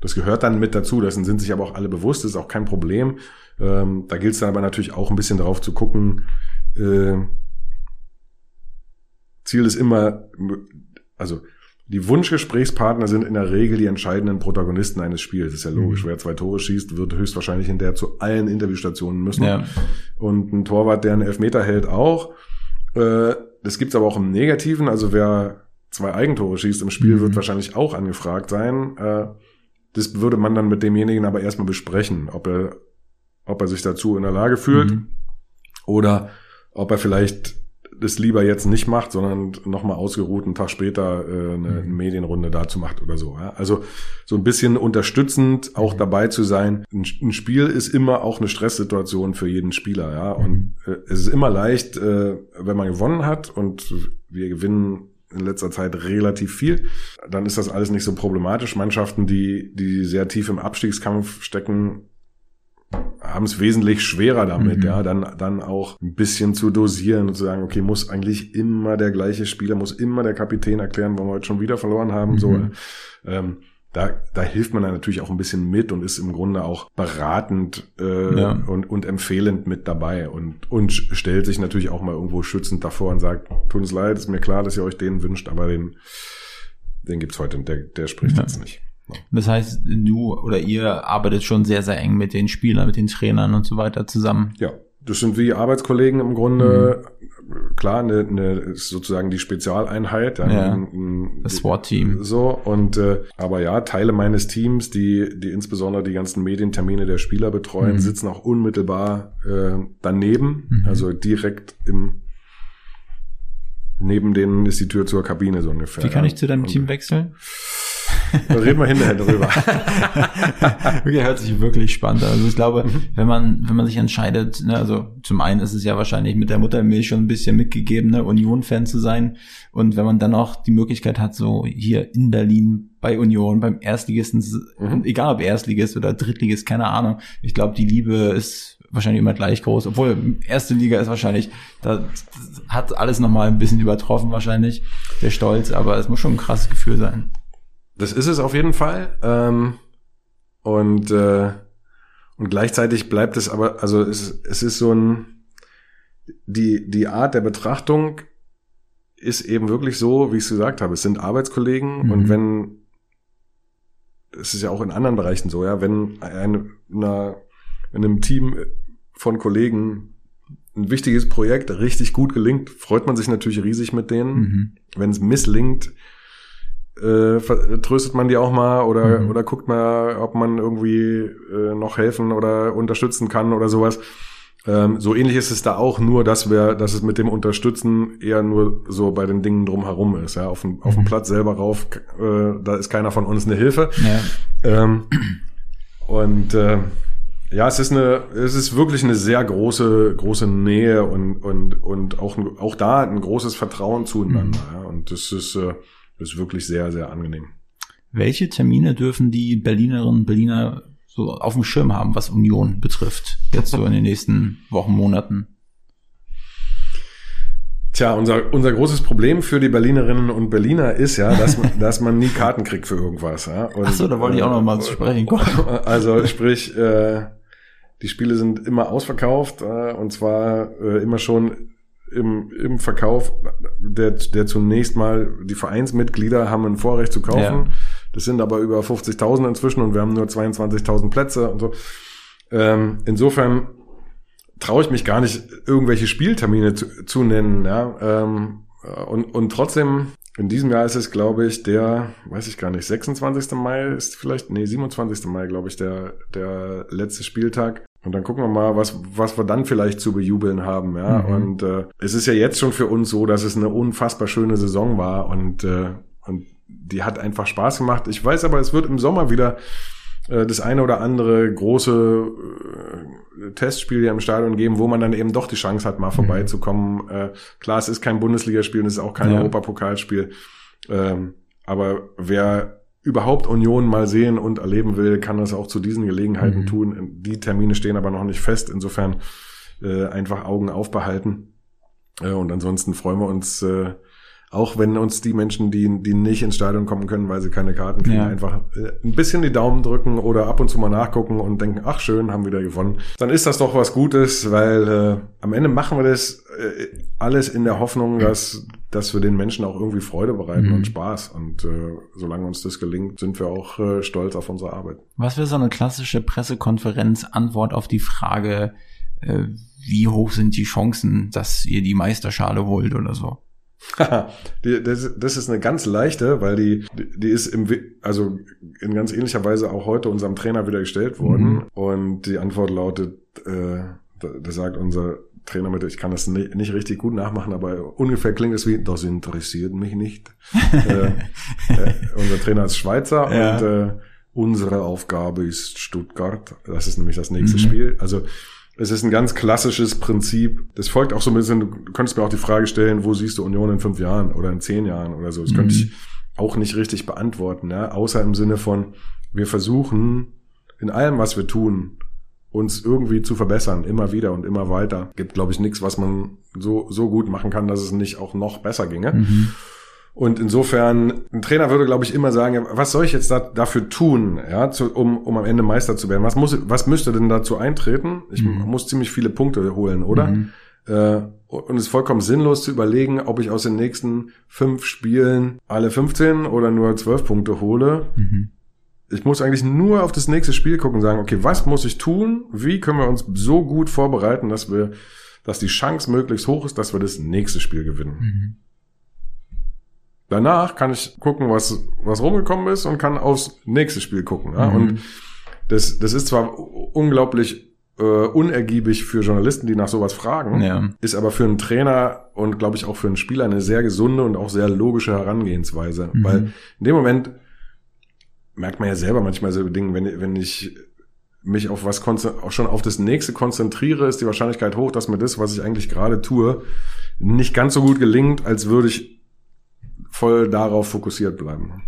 das gehört dann mit dazu. Dessen sind sich aber auch alle bewusst. Das ist auch kein Problem. Ähm, da gilt es dann aber natürlich auch ein bisschen darauf zu gucken. Äh, Ziel ist immer, also die Wunschgesprächspartner sind in der Regel die entscheidenden Protagonisten eines Spiels. Das ist ja logisch. Mhm. Wer zwei Tore schießt, wird höchstwahrscheinlich in der zu allen Interviewstationen müssen. Ja. Und ein Torwart, der einen Elfmeter hält, auch. Äh, das gibt's aber auch im Negativen. Also wer zwei Eigentore schießt im Spiel, Mhm. wird wahrscheinlich auch angefragt sein. Äh, das würde man dann mit demjenigen aber erstmal besprechen, ob er, ob er sich dazu in der Lage fühlt Mhm. oder ob er vielleicht das lieber jetzt nicht macht, sondern nochmal ausgeruht einen Tag später äh, eine Mhm. Medienrunde dazu macht oder so. Ja? Also so ein bisschen unterstützend auch Mhm. dabei zu sein. Ein, ein Spiel ist immer auch eine Stresssituation für jeden Spieler. Ja? Mhm. Und äh, es ist immer leicht, äh, wenn man gewonnen hat und wir gewinnen in letzter Zeit relativ viel, dann ist das alles nicht so problematisch. Mannschaften, die, die sehr tief im Abstiegskampf stecken, haben es wesentlich schwerer damit, Mhm. ja, dann, dann auch ein bisschen zu dosieren und zu sagen, okay, muss eigentlich immer der gleiche Spieler, muss immer der Kapitän erklären, warum wir heute schon wieder verloren haben, so. Mhm. Ähm, da, da hilft man dann natürlich auch ein bisschen mit und ist im Grunde auch beratend äh, Ja. und, und empfehlend mit dabei und, und stellt sich natürlich auch mal irgendwo schützend davor und sagt, tut uns leid, ist mir klar, dass ihr euch den wünscht, aber den, den gibt's heute, der, der spricht Ja. jetzt nicht. Das heißt, du oder ihr arbeitet schon sehr, sehr eng mit den Spielern, mit den Trainern und so weiter zusammen. Ja, das sind wie Arbeitskollegen im Grunde. Klar, eine, eine sozusagen die Spezialeinheit. Ja, ein- ein- das SWAT-Team. So und äh, aber ja, Teile meines Teams, die die insbesondere die ganzen Medientermine der Spieler betreuen, Mhm. sitzen auch unmittelbar äh, daneben, Mhm. also direkt im neben denen ist die Tür zur Kabine so ungefähr. Wie kann ja. ich zu deinem Und Team wechseln? Da reden wir hinterher drüber. (laughs) okay, hört sich wirklich spannend an. Also ich glaube, Mhm. wenn man, wenn man sich entscheidet, ne, also zum einen ist es ja wahrscheinlich mit der Muttermilch schon ein bisschen mitgegeben, ne, Union-Fan zu sein. Und wenn man dann auch die Möglichkeit hat, so hier in Berlin bei Union, beim Erstligisten, Mhm. egal ob Erstligist oder Drittligist, keine Ahnung. Ich glaube, die Liebe ist wahrscheinlich immer gleich groß. Obwohl, erste Liga ist wahrscheinlich, da hat alles nochmal ein bisschen übertroffen wahrscheinlich, der Stolz, aber es muss schon ein krasses Gefühl sein. Das ist es auf jeden Fall. Ähm, und, äh, und gleichzeitig bleibt es aber, also es, es ist so ein, die, die Art der Betrachtung ist eben wirklich so, wie ich es gesagt habe. Es sind Arbeitskollegen Mhm. und wenn, es ist ja auch in anderen Bereichen so, ja, wenn eine, einer, wenn einem Team von Kollegen ein wichtiges Projekt richtig gut gelingt, freut man sich natürlich riesig mit denen Mhm. wenn es misslingt, äh, tröstet man die auch mal oder, Mhm. oder guckt mal, ob man irgendwie äh, noch helfen oder unterstützen kann oder sowas. Ähm, so ähnlich ist es da auch, nur dass wir, dass es mit dem Unterstützen eher nur so bei den Dingen drumherum ist. Ja, auf dem, auf dem Mhm. Platz selber rauf, äh, da ist keiner von uns eine Hilfe. Ja. Ähm, und äh, ja, es ist eine, es ist wirklich eine sehr große, große Nähe und und und auch auch da ein großes Vertrauen zueinander. Ja, und das ist, äh, das ist wirklich sehr, sehr angenehm. Welche Termine dürfen die Berlinerinnen und Berliner so auf dem Schirm haben, was Union betrifft? Jetzt so in den nächsten Wochen, Monaten. Tja, unser, unser großes Problem für die Berlinerinnen und Berliner ist ja, dass man, dass man nie Karten kriegt für irgendwas. Ja? Und, Ach so, da wollte ich auch noch mal zu sprechen kommen. (laughs) Also sprich, äh, die Spiele sind immer ausverkauft äh, und zwar äh, immer schon im, im Verkauf, der, der zunächst mal, die Vereinsmitglieder haben ein Vorrecht zu kaufen. Ja. Das sind aber über 50.000 inzwischen und wir haben nur 22.000 Plätze und so. Ähm, insofern traue ich mich gar nicht, irgendwelche Spieltermine zu, zu nennen. Ja? Ähm, und, und trotzdem, in diesem Jahr ist es, glaube ich, der, weiß ich gar nicht, 26. Mai ist vielleicht, nee, 27. Mai, glaube ich, der, der letzte Spieltag. Und dann gucken wir mal, was, was wir dann vielleicht zu bejubeln haben. Ja? Mhm. Und äh, es ist ja jetzt schon für uns so, dass es eine unfassbar schöne Saison war und, äh, und die hat einfach Spaß gemacht. Ich weiß aber, es wird im Sommer wieder äh, das eine oder andere große äh, Testspiel hier im Stadion geben, wo man dann eben doch die Chance hat, mal vorbeizukommen. Äh, klar, es ist kein Bundesligaspiel und es ist auch kein Ja. Europapokalspiel. Ähm, aber wer überhaupt Union mal sehen und erleben will, kann das auch zu diesen Gelegenheiten Mhm. tun. Die Termine stehen aber noch nicht fest. Insofern äh, einfach Augen aufbehalten. Äh, und ansonsten freuen wir uns, äh, auch wenn uns die Menschen, die, die nicht ins Stadion kommen können, weil sie keine Karten kriegen, Ja. einfach äh, ein bisschen die Daumen drücken oder ab und zu mal nachgucken und denken, ach schön, haben wieder gewonnen. Dann ist das doch was Gutes, weil äh, am Ende machen wir das äh, alles in der Hoffnung, dass, dass wir den Menschen auch irgendwie Freude bereiten Mhm. und Spaß. Und äh, solange uns das gelingt, sind wir auch äh, stolz auf unsere Arbeit. Was wäre so eine klassische Pressekonferenz-Antwort auf die Frage, äh, wie hoch sind die Chancen, dass ihr die Meisterschale holt oder so? (laughs) das, das ist eine ganz leichte, weil die, die ist im, also in ganz ähnlicher Weise auch heute unserem Trainer wieder gestellt worden. Mhm. Und die Antwort lautet, äh, da, da sagt unser Trainer mit, ich kann das nicht, nicht, richtig gut nachmachen, aber ungefähr klingt es wie, das interessiert mich nicht. (laughs) äh, äh, unser Trainer ist Schweizer ja. und äh, unsere Aufgabe ist Stuttgart. Das ist nämlich das nächste mhm. Spiel. Also es ist ein ganz klassisches Prinzip. Das folgt auch so ein bisschen, du könntest mir auch die Frage stellen, wo siehst du Union in fünf Jahren oder in zehn Jahren oder so. Das mhm. könnte ich auch nicht richtig beantworten, ja? außer im Sinne von, wir versuchen in allem, was wir tun, uns irgendwie zu verbessern, immer wieder und immer weiter. Gibt, glaube ich, nichts, was man so, so gut machen kann, dass es nicht auch noch besser ginge. Mhm. Und insofern, ein Trainer würde, glaube ich, immer sagen, was soll ich jetzt da, dafür tun, ja, zu, um, um am Ende Meister zu werden? Was muss, was müsste denn dazu eintreten? Ich mhm. muss ziemlich viele Punkte holen, oder? Mhm. Äh, und es ist vollkommen sinnlos zu überlegen, ob ich aus den nächsten fünf Spielen alle 15 oder nur 12 Punkte hole. Mhm ich muss eigentlich nur auf das nächste Spiel gucken und sagen, okay, was muss ich tun? Wie können wir uns so gut vorbereiten, dass wir, dass die Chance möglichst hoch ist, dass wir das nächste Spiel gewinnen? Danach kann ich gucken, was, was rumgekommen ist und kann aufs nächste Spiel gucken. Ja? Mhm. Und das, das ist zwar unglaublich äh, unergiebig für Journalisten, die nach sowas fragen, ja. ist aber für einen Trainer und glaube ich auch für einen Spieler eine sehr gesunde und auch sehr logische Herangehensweise. Mhm. Weil in dem Moment merkt man ja selber manchmal so Dinge, wenn, wenn ich mich auf was auch schon auf das nächste konzentriere, ist die Wahrscheinlichkeit hoch, dass mir das, was ich eigentlich gerade tue, nicht ganz so gut gelingt, als würde ich voll darauf fokussiert bleiben.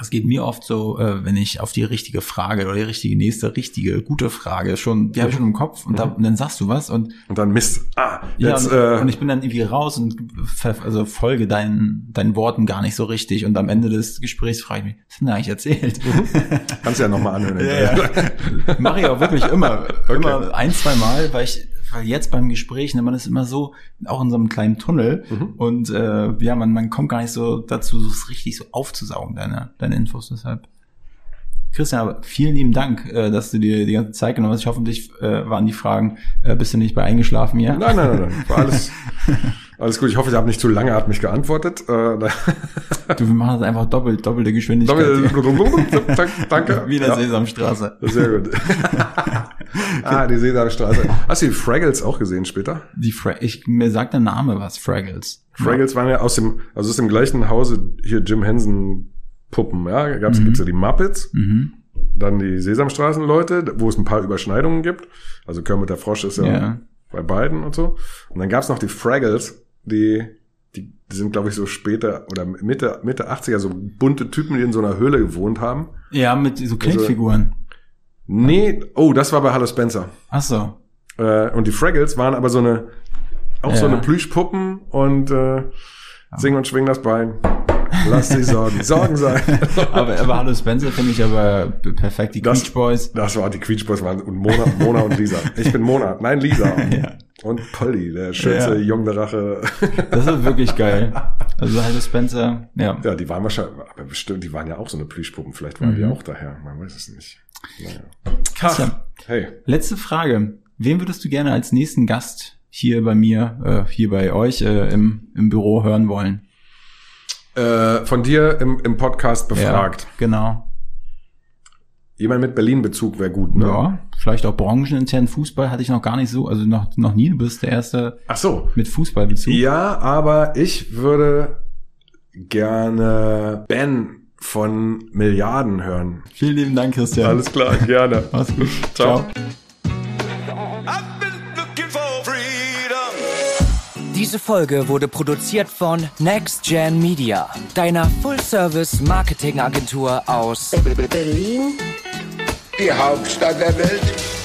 Es geht mir oft so, äh, wenn ich auf die richtige Frage oder die richtige nächste richtige gute Frage schon, die habe ich schon im Kopf und, mhm. da, und, dann sagst du was und und dann Mist. Ah, jetzt, ja, und, äh, und ich bin dann irgendwie raus und also folge deinen deinen Worten gar nicht so richtig und am Ende des Gesprächs frage ich mich, was du denn eigentlich erzählt? Mhm. Kannst ja nochmal anhören. (laughs) ja, ja. Mache ich auch wirklich immer, (laughs) okay. immer ein zwei Mal, weil ich weil jetzt beim Gespräch, ne, man ist immer so, auch in so einem kleinen Tunnel mhm. und äh, ja, man, man kommt gar nicht so dazu, so richtig so aufzusaugen, deine, deine Infos deshalb. Christian, aber vielen lieben Dank, äh, dass du dir die ganze Zeit genommen hast. Ich hoffentlich äh, waren die Fragen, äh, bist du nicht bei eingeschlafen hier? Nein, nein, nein, nein. War alles, (laughs) alles gut. Ich hoffe, ich habe nicht zu lange hat mich geantwortet. Äh, du, wir machen das einfach doppelt, doppelte Geschwindigkeit. Doppel, danke. Wie in der ja. Sesamstraße. Sehr gut. (laughs) ah, die Sesamstraße. Hast du die Fraggles auch gesehen später? Die Fra ich, mir sagt der Name was, Fraggles. Fraggles waren ja aus dem, also aus dem gleichen Hause hier Jim Henson Puppen, ja. Gab's, mhm. gibt's ja die Muppets. Mhm. Dann die Sesamstraßenleute, wo es ein paar Überschneidungen gibt. Also Kermit der Frosch ist ja, ja. bei beiden und so. Und dann gab's noch die Fraggles, die die, die sind, glaube ich, so später oder Mitte, Mitte 80er, so bunte Typen, die in so einer Höhle gewohnt haben. Ja, mit so Kindfiguren. Also, Nee, oh, das war bei Hallo Spencer. Ach so. Äh, und die Fraggles waren aber so eine, auch ja. so eine Plüschpuppen und äh, singen und schwingen das Bein. Lass sie sorgen. (laughs) Sorgen sein. aber, aber Hallo Spencer finde ich aber perfekt. Die das, Queech Boys. Das war die Queech Boys waren und Mona, Mona und Lisa. Ich bin Mona. Nein, Lisa. (laughs) ja. Und Polly, der schönste ja. junge Rache. das ist wirklich geil. Also Hallo Spencer, ja. Ja, die waren wahrscheinlich, aber bestimmt, die waren ja auch so eine Plüschpuppen. Vielleicht waren mhm. die auch daher. Man weiß es nicht. Naja. Christian, hey. letzte Frage. Wen würdest du gerne als nächsten Gast hier bei mir, äh, hier bei euch äh, im, im Büro hören wollen? Äh, von dir im, im Podcast befragt. Ja, genau. Jemand mit Berlin-Bezug wäre gut, ne? Ja, vielleicht auch branchenintern Fußball hatte ich noch gar nicht so, also noch, noch nie, du bist der Erste Ach so. mit Fußballbezug. Ja, aber ich würde gerne Ben von Milliarden hören. Vielen lieben Dank, Christian. Alles klar, gerne. Mach's gut. Ciao. Ciao. Diese Folge wurde produziert von Next Gen Media, deiner Full-Service-Marketing-Agentur aus Berlin, die Hauptstadt der Welt.